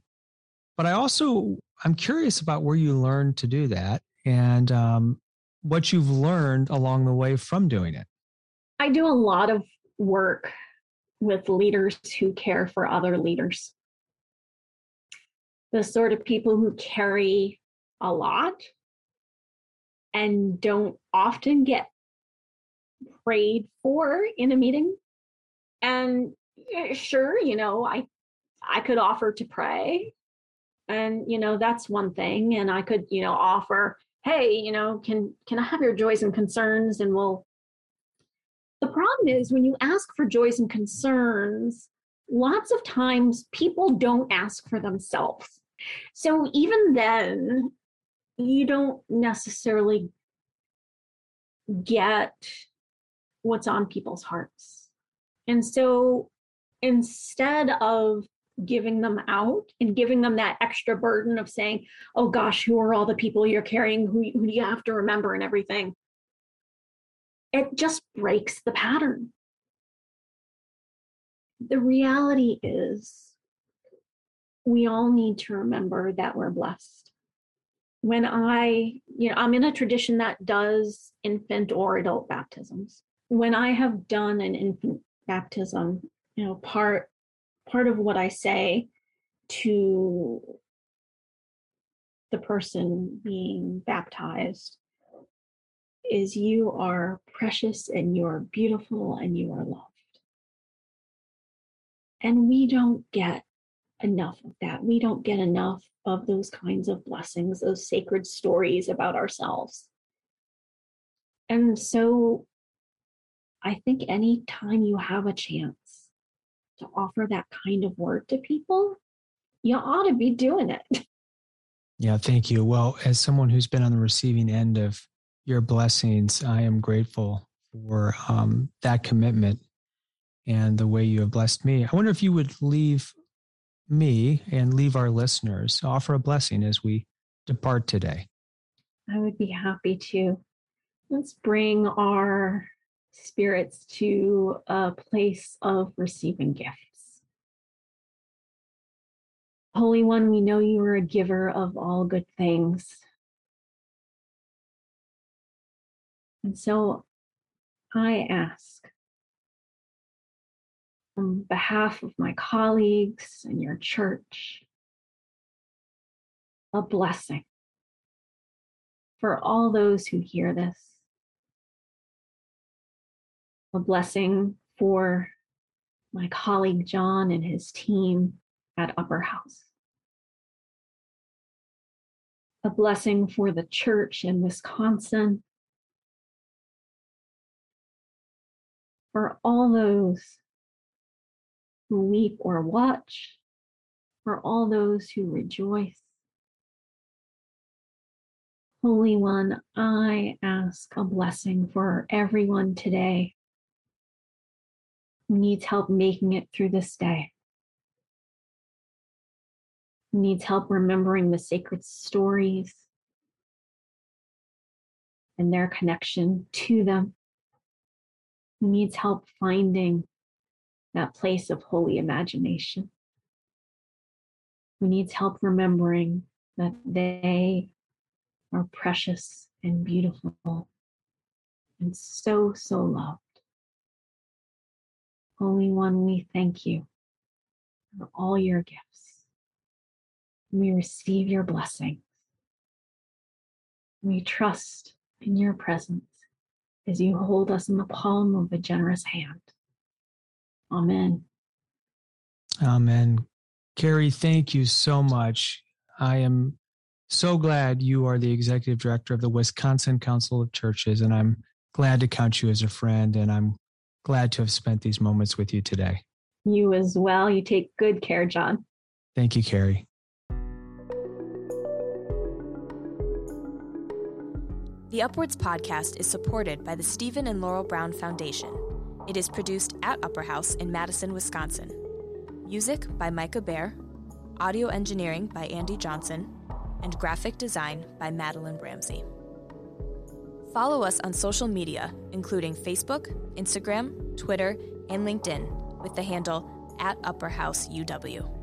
But I also I'm curious about where you learned to do that and um, what you've learned along the way from doing it. I do a lot of work with leaders who care for other leaders. The sort of people who carry a lot and don't often get prayed for in a meeting. And eh, sure, you know, I I could offer to pray. And you know, that's one thing and I could, you know, offer, "Hey, you know, can can I have your joys and concerns and we'll the problem is when you ask for joys and concerns, lots of times people don't ask for themselves. So even then, you don't necessarily get what's on people's hearts. And so instead of giving them out and giving them that extra burden of saying, oh gosh, who are all the people you're carrying? Who, who do you have to remember and everything? it just breaks the pattern. The reality is, we all need to remember that we're blessed. When I, you know, I'm in a tradition that does infant or adult baptisms. When I have done an infant baptism, you know, part part of what I say to the person being baptized is you are precious and you are beautiful and you are loved. And we don't get enough of that. We don't get enough of those kinds of blessings, those sacred stories about ourselves. And so I think anytime you have a chance to offer that kind of word to people, you ought to be doing it. Yeah, thank you. Well, as someone who's been on the receiving end of your blessings. I am grateful for um, that commitment and the way you have blessed me. I wonder if you would leave me and leave our listeners, offer a blessing as we depart today. I would be happy to. Let's bring our spirits to a place of receiving gifts. Holy One, we know you are a giver of all good things. And so I ask on behalf of my colleagues and your church. A blessing for all those who hear this, a blessing for my colleague John and his team at Upper House. A blessing for the church in Wisconsin. For all those who weep or watch, for all those who rejoice. Holy One, I ask a blessing for everyone today. Who needs help making it through this day, who needs help remembering the sacred stories and their connection to them? Who needs help finding that place of holy imagination, who needs help remembering that they are precious and beautiful and so, so loved. Holy One, we thank you for all your gifts. We receive your blessings. We trust in your presence as you hold us in the palm of a generous hand. Amen. Amen. Kerri, thank you so much. I am so glad you are the executive director of the Wisconsin Council of Churches, and I'm glad to count you as a friend, and I'm glad to have spent these moments with you today. You as well. You take good care, John. Thank you, Kerri. The Upwards podcast is supported by the Stephen and Laurel Brown Foundation. It is produced at Upper House in Madison, Wisconsin. Music by Micah Behr, audio engineering by Andy Johnson, and graphic design by Madeline Ramsey. Follow us on social media, including Facebook, Instagram, Twitter, and LinkedIn, with the handle at Upper House UW.